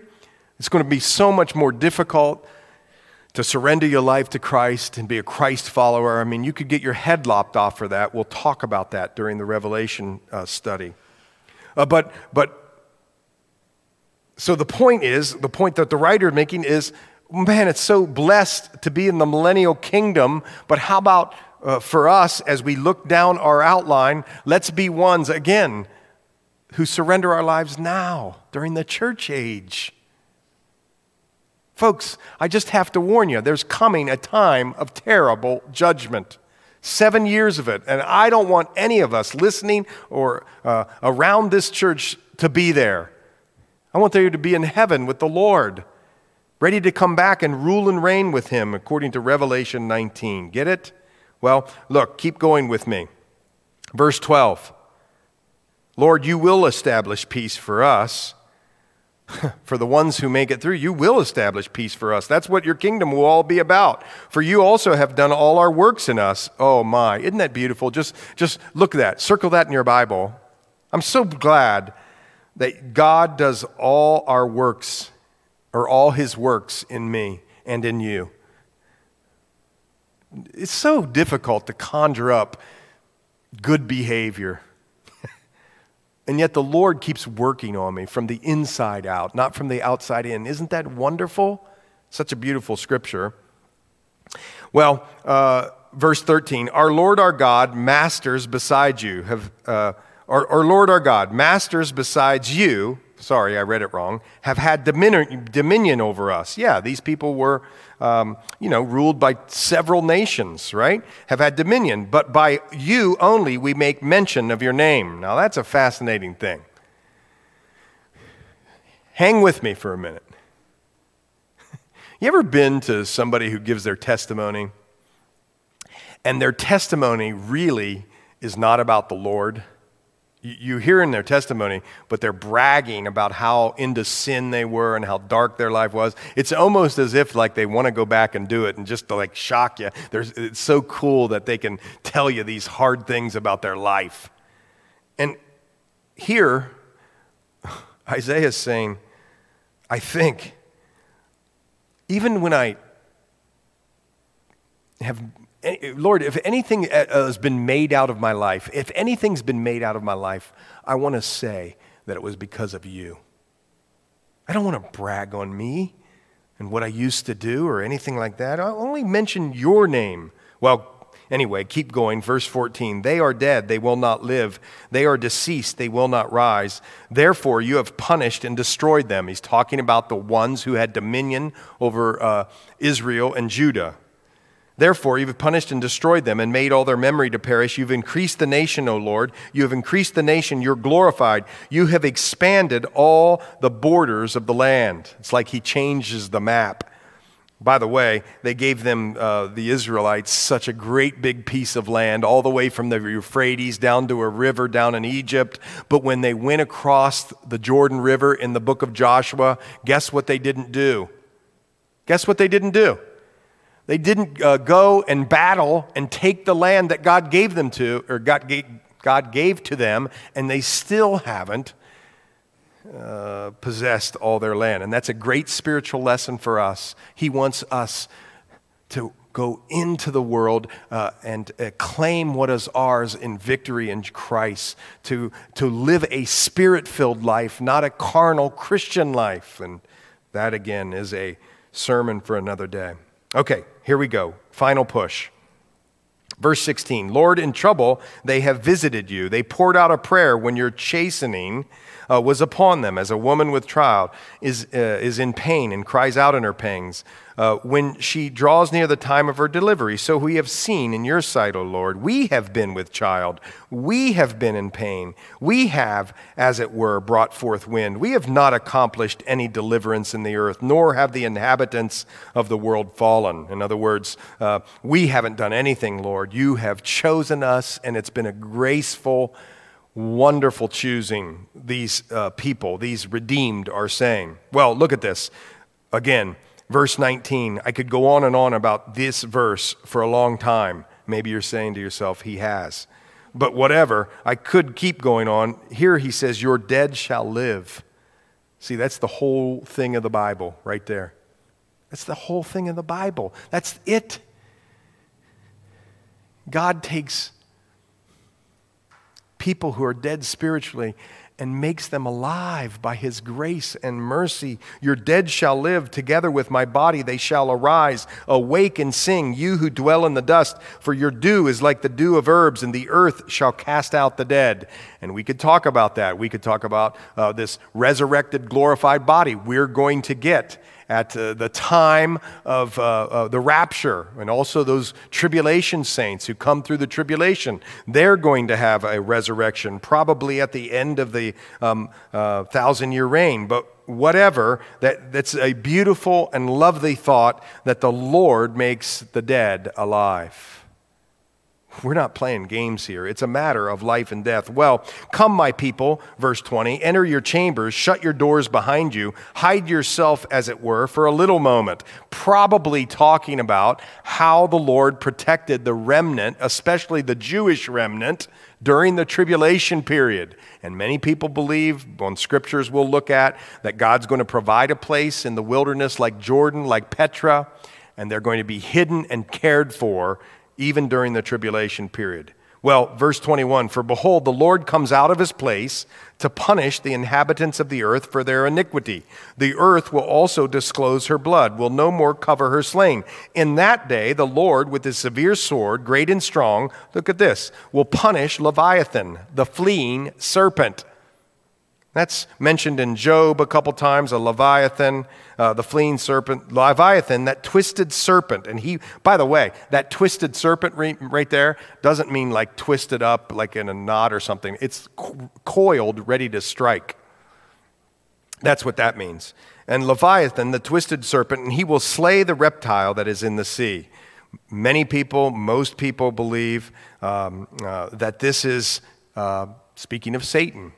it's going to be so much more difficult to surrender your life to Christ and be a Christ follower. I mean, you could get your head lopped off for that. We'll talk about that during the Revelation uh, study. Uh, but, but, so the point is, the point that the writer is making is, man, it's so blessed to be in the millennial kingdom, but how about uh, for us as we look down our outline, let's be ones, again, who surrender our lives now during the church age. Folks, I just have to warn you, there's coming a time of terrible judgment. Seven years of it. And I don't want any of us listening or uh, around this church to be there. I want there to be in heaven with the Lord, ready to come back and rule and reign with Him, according to Revelation 19. Get it? Well, look, keep going with me. Verse 12 Lord, you will establish peace for us <laughs> for the ones who make it through, you will establish peace for us. That's what your kingdom will all be about. For you also have done all our works in us. Oh my, isn't that beautiful? Just, just look at that. Circle that in your Bible. I'm so glad that God does all our works, or all his works in me and in you. It's so difficult to conjure up good behavior. And yet the Lord keeps working on me from the inside out, not from the outside in. Isn't that wonderful? Such a beautiful scripture. Well, uh, verse 13 Our Lord our God, masters beside you, have, uh, our, our Lord our God, masters besides you, sorry, I read it wrong, have had dominion, over us. Yeah, these people were um, you know, ruled by several nations, right? Have had dominion, but by you only we make mention of your name. Now that's a fascinating thing. hang with me for a minute. <laughs> you ever been to somebody who gives their testimony, and their testimony really is not about the Lord? You hear in their testimony, but they're bragging about how into sin they were and how dark their life was. It's almost as if like they want to go back and do it and just to like shock you. There's, it's so cool that they can tell you these hard things about their life. And here, <sighs> Isaiah is saying, I think, even when I have Lord, if anything uh, has been made out of my life, if anything's been made out of my life, I want to say that it was because of you. I don't want to brag on me and what I used to do or anything like that. I'll only mention your name. Well, Anyway, keep going. Verse 14 They are dead, they will not live. They are deceased, they will not rise. Therefore, you have punished and destroyed them. He's talking about the ones who had dominion over uh, Israel and Judah. Therefore, you've punished and destroyed them and made all their memory to perish. You've increased the nation, O Lord. You have increased the nation. You're glorified. You have expanded all the borders of the land. It's like he changes the map. By the way, they gave them, uh, the Israelites, such a great big piece of land, all the way from the Euphrates down to a river down in Egypt. But when they went across the Jordan River in the book of Joshua, guess what they didn't do? Guess what they didn't do? They didn't uh, go and battle and take the land that God gave them to, or God gave, God gave to them, and they still haven't uh, possessed all their land. And that's a great spiritual lesson for us. He wants us to go into the world uh, and uh, claim what is ours in victory in Christ, to, to live a spirit filled life, not a carnal Christian life. And that, again, is a sermon for another day. Okay, here we go. Final push. Verse 16 Lord, in trouble, they have visited you. They poured out a prayer when you're chastening uh, was upon them, as a woman with child is, uh, is in pain and cries out in her pangs uh, when she draws near the time of her delivery. So we have seen in your sight, O Lord, we have been with child, we have been in pain, we have, as it were, brought forth wind. We have not accomplished any deliverance in the earth, nor have the inhabitants of the world fallen. In other words, uh, we haven't done anything, Lord. You have chosen us, and it's been a graceful wonderful choosing these uh, people, these redeemed, are saying. Well, look at this. Again, verse 19. I could go on and on about this verse for a long time. Maybe you're saying to yourself, He has. But whatever, I could keep going on. Here he says, Your dead shall live. See, that's the whole thing of the Bible right there. That's the whole thing of the Bible. That's it. God takes people who are dead spiritually and makes them alive by his grace and mercy. Your dead shall live together with my body, they shall arise. Awake and sing, you who dwell in the dust, for your dew is like the dew of herbs, and the earth shall cast out the dead. And we could talk about that. We could talk about uh, this resurrected, glorified body we're going to get at uh, the time of uh, uh, the rapture, and also those tribulation saints who come through the tribulation. They're going to have a resurrection, probably at the end of the um, uh, thousand year reign. But whatever, that, that's a beautiful and lovely thought that the Lord makes the dead alive. We're not playing games here. It's a matter of life and death. Well, come, my people, verse 20, enter your chambers, shut your doors behind you, hide yourself, as it were, for a little moment. Probably talking about how the Lord protected the remnant, especially the Jewish remnant, during the tribulation period. And many people believe, on scriptures we'll look at, that God's going to provide a place in the wilderness like Jordan, like Petra, and they're going to be hidden and cared for even during the tribulation period. Well, verse 21 For behold, the Lord comes out of his place to punish the inhabitants of the earth for their iniquity. The earth will also disclose her blood, will no more cover her slain. In that day, the Lord, with his severe sword, great and strong, look at this, will punish Leviathan, the fleeing serpent. That's mentioned in Job a couple times, a Leviathan, uh, the fleeing serpent. Leviathan, that twisted serpent. And he, by the way, that twisted serpent right there doesn't mean like twisted up like in a knot or something. It's coiled, ready to strike. That's what that means. And Leviathan, the twisted serpent, and he will slay the reptile that is in the sea. Many people, most people believe um, uh, that this is uh, speaking of Satan.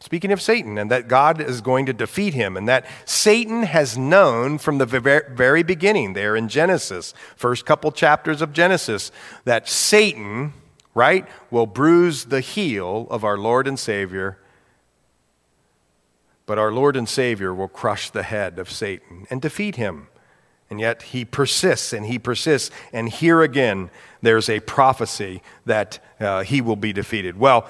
Speaking of Satan, and that God is going to defeat him, and that Satan has known from the very beginning, there in Genesis, first couple chapters of Genesis, that Satan, right, will bruise the heel of our Lord and Savior, but our Lord and Savior will crush the head of Satan and defeat him. And yet he persists and he persists. And here again, there's a prophecy that uh, he will be defeated. Well,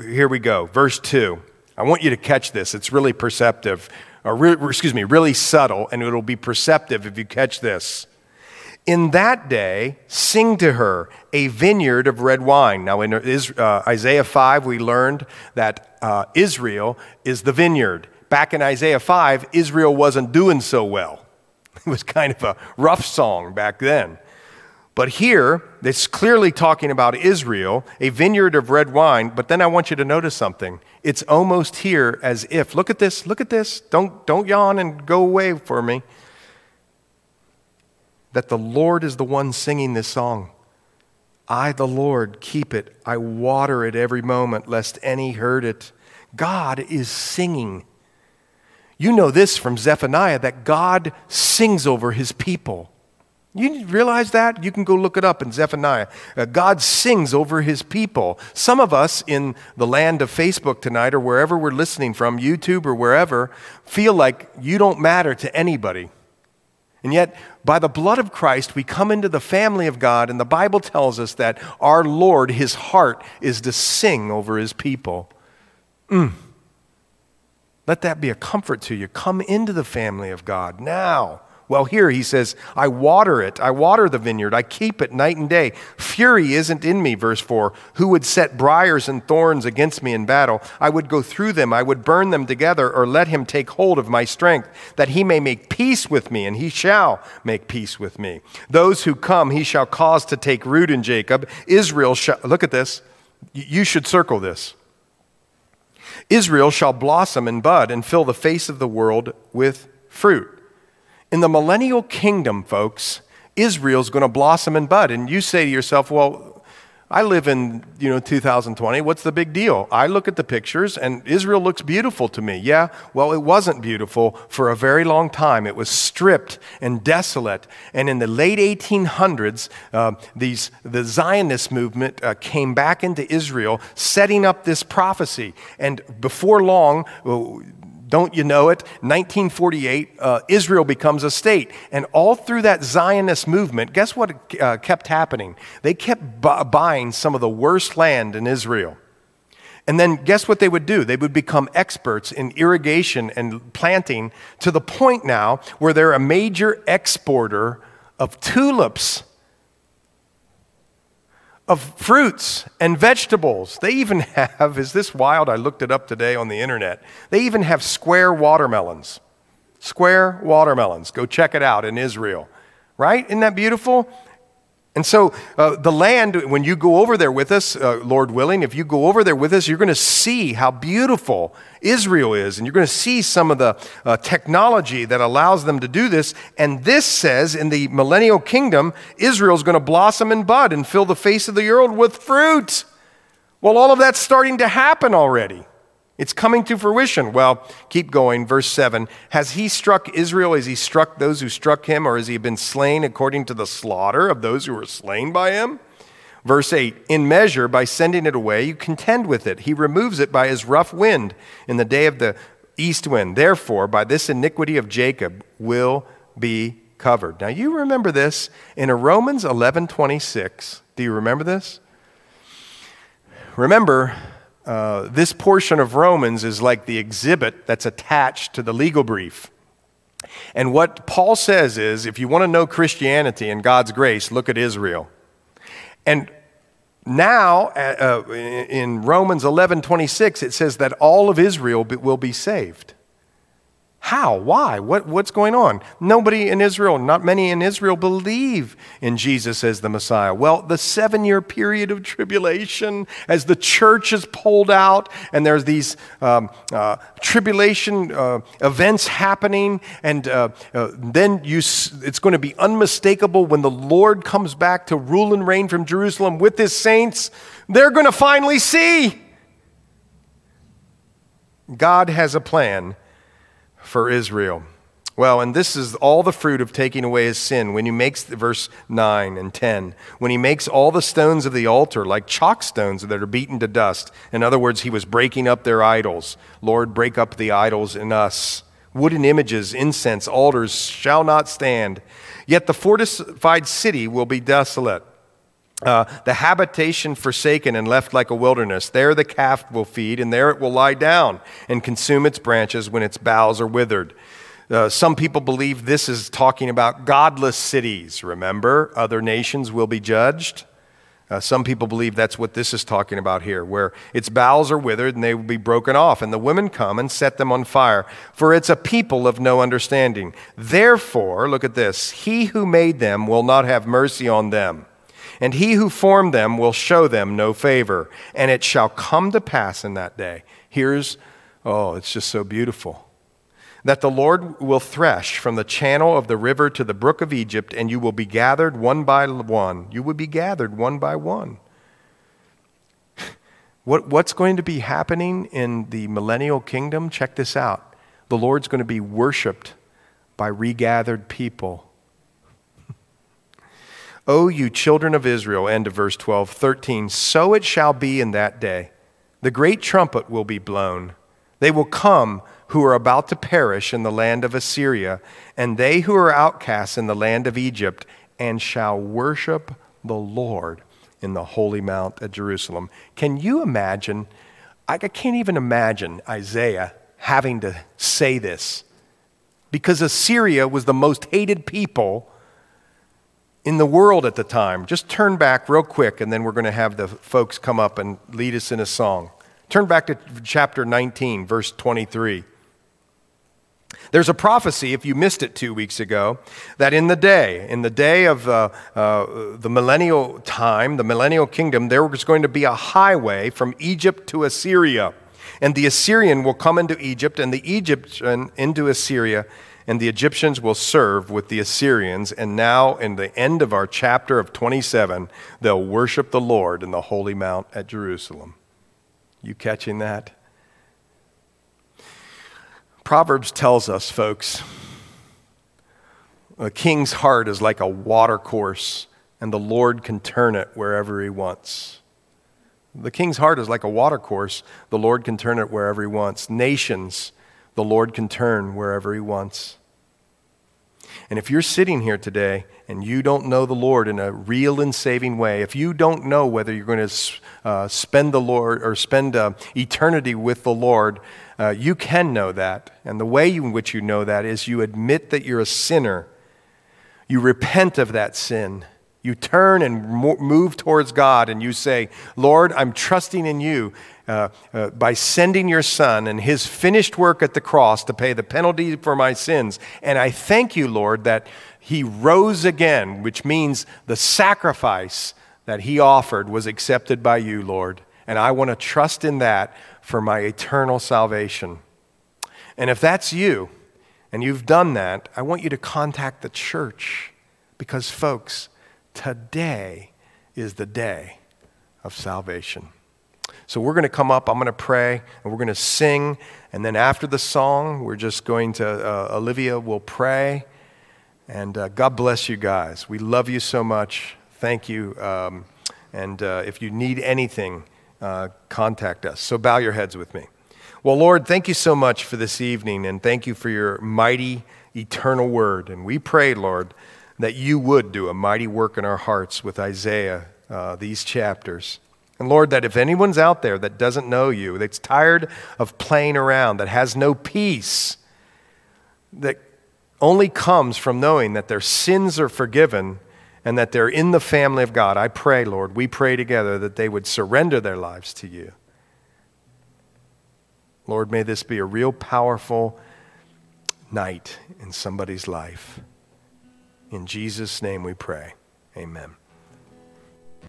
here we go. Verse 2. I want you to catch this. It's really perceptive, or re- excuse me, really subtle, and it'll be perceptive if you catch this. In that day, sing to her a vineyard of red wine. Now, in uh, Isaiah 5, we learned that uh, Israel is the vineyard. Back in Isaiah 5, Israel wasn't doing so well. <laughs> It was kind of a rough song back then. But here, it's clearly talking about Israel, a vineyard of red wine. But then I want you to notice something. It's almost here as if, look at this, look at this. Don't, don't yawn and go away for me. That the Lord is the one singing this song. I, the Lord, keep it. I water it every moment, lest any hurt it. God is singing you know this from Zephaniah that God sings over his people. You realize that? You can go look it up in Zephaniah. Uh, God sings over his people. Some of us in the land of Facebook tonight or wherever we're listening from, YouTube or wherever, feel like you don't matter to anybody. And yet, by the blood of Christ, we come into the family of God, and the Bible tells us that our Lord, his heart, is to sing over his people. Mm. Let that be a comfort to you. Come into the family of God now. Well, here he says, I water it. I water the vineyard. I keep it night and day. Fury isn't in me, verse 4. Who would set briars and thorns against me in battle? I would go through them. I would burn them together, or let him take hold of my strength, that he may make peace with me, and he shall make peace with me. Those who come, he shall cause to take root in Jacob. Israel shall, look at this. You should circle this. Israel shall blossom and bud and fill the face of the world with fruit. In the millennial kingdom, folks, Israel's going to blossom and bud. And you say to yourself, well, I live in, you know, 2020. What's the big deal? I look at the pictures and Israel looks beautiful to me. Yeah, well, it wasn't beautiful for a very long time. It was stripped and desolate. And in the late 1800s, uh, these, the Zionist movement uh, came back into Israel, setting up this prophecy. And before long, don't you know it? 1948, uh, Israel becomes a state. And all through that Zionist movement, guess what uh, kept happening? They kept bu- buying some of the worst land in Israel. And then guess what they would do? They would become experts in irrigation and planting to the point now where they're a major exporter of tulips of fruits and vegetables. They even <laughs> have, is this wild? I looked it up today on the internet. They even have square watermelons. Square watermelons. Go check it out in Israel. Right? Isn't that beautiful? And so, uh, the land, when you go over there with us, uh, Lord willing, if you go over there with us, you're going to see how beautiful Israel is. And you're going to see some of the uh, technology that allows them to do this. And this says in the millennial kingdom, Israel's going to blossom and bud and fill the face of the world with fruit. Well, all of that's starting to happen already. It's coming to fruition. Well, keep going. Verse 7 Has he struck Israel as he struck those who struck him, or has he been slain according to the slaughter of those who were slain by him? Verse 8 In measure, by sending it away, you contend with it. He removes it by his rough wind in the day of the east wind. Therefore, by this iniquity of Jacob will be covered. Now, you remember this in Romans 11 26. Do you remember this? Remember, uh, this portion of Romans is like the exhibit that's attached to the legal brief. And what Paul says is if you want to know Christianity and God's grace, look at Israel. And now, uh, uh in Romans 11 26, it says that all of Israel will be saved. How? Why? What, what's going on? Nobody in Israel, not many in Israel, believe in Jesus as the Messiah. Well, the seven year period of tribulation, as the church is pulled out, and there's these um, uh, tribulation uh, events happening, and uh, uh then you, it's going to be unmistakable when the Lord comes back to rule and reign from Jerusalem with his saints. They're going to finally see. God has a plan for Israel. Well, and this is all the fruit of taking away his sin. When he makes, verse 9 and 10, when he makes all the stones of the altar like chalk stones that are beaten to dust. In other words, he was breaking up their idols. Lord, break up the idols in us. Wooden images, incense, altars shall not stand. Yet the fortified city will be desolate uh, the habitation forsaken and left like a wilderness. There the calf will feed, and there it will lie down and consume its branches when its boughs are withered. Uh, some people believe this is talking about godless cities. Remember, other nations will be judged. Uh, some people believe that's what this is talking about here, where its bowels are withered and they will be broken off, and the women come and set them on fire. For it's a people of no understanding. Therefore, look at this He who made them will not have mercy on them and he who formed them will show them no favor. And it shall come to pass in that day. Here's, oh, it's just so beautiful. That the Lord will thresh from the channel of the river to the brook of Egypt, and you will be gathered one by one. You will be gathered one by one. <laughs> What, what's going to be happening in the millennial kingdom? Check this out. The Lord's going to be worshiped by regathered people O you children of Israel, end of verse 12, 13, so it shall be in that day. The great trumpet will be blown. They will come who are about to perish in the land of Assyria, and they who are outcasts in the land of Egypt, and shall worship the Lord in the holy mount at Jerusalem. Can you imagine? I can't even imagine Isaiah having to say this because Assyria was the most hated people in the world at the time. Just turn back real quick, and then we're going to have the folks come up and lead us in a song. Turn back to chapter 19, verse 23. There's a prophecy, if you missed it two weeks ago, that in the day, in the day of uh, uh, the millennial time, the millennial kingdom, there was going to be a highway from Egypt to Assyria. And the Assyrian will come into Egypt, and the Egyptian into Assyria, and the Egyptians will serve with the Assyrians. And now, in the end of our chapter of 27, they'll worship the Lord in the holy mount at Jerusalem. You catching that? Proverbs tells us, folks, a king's heart is like a watercourse, and the Lord can turn it wherever he wants. The king's heart is like a watercourse. The Lord can turn it wherever he wants. Nations the Lord can turn wherever He wants. And if you're sitting here today and you don't know the Lord in a real and saving way, if you don't know whether you're going to uh, spend the Lord or spend uh, eternity with the Lord, uh, you can know that. And the way in which you know that is you admit that you're a sinner. You repent of that sin. You turn and move towards God and you say, Lord, I'm trusting in you uh, uh, by sending your son and his finished work at the cross to pay the penalty for my sins. And I thank you, Lord, that he rose again, which means the sacrifice that he offered was accepted by you, Lord. And I want to trust in that for my eternal salvation. And if that's you, and you've done that, I want you to contact the church because, folks, today is the day of salvation. So we're going to come up, I'm going to pray, and we're going to sing. And then after the song, we're just going to, uh, Olivia will pray. And uh, God bless you guys. We love you so much. Thank you. Um, and uh, if you need anything, uh, contact us. So bow your heads with me. Well, Lord, thank you so much for this evening, and thank you for your mighty, eternal word. And we pray, Lord, that you would do a mighty work in our hearts with Isaiah, uh, these chapters. And Lord, that if anyone's out there that doesn't know you, that's tired of playing around, that has no peace, that only comes from knowing that their sins are forgiven and that they're in the family of God, I pray, Lord, we pray together that they would surrender their lives to you. Lord, may this be a real powerful night in somebody's life. In Jesus' name we pray. Amen.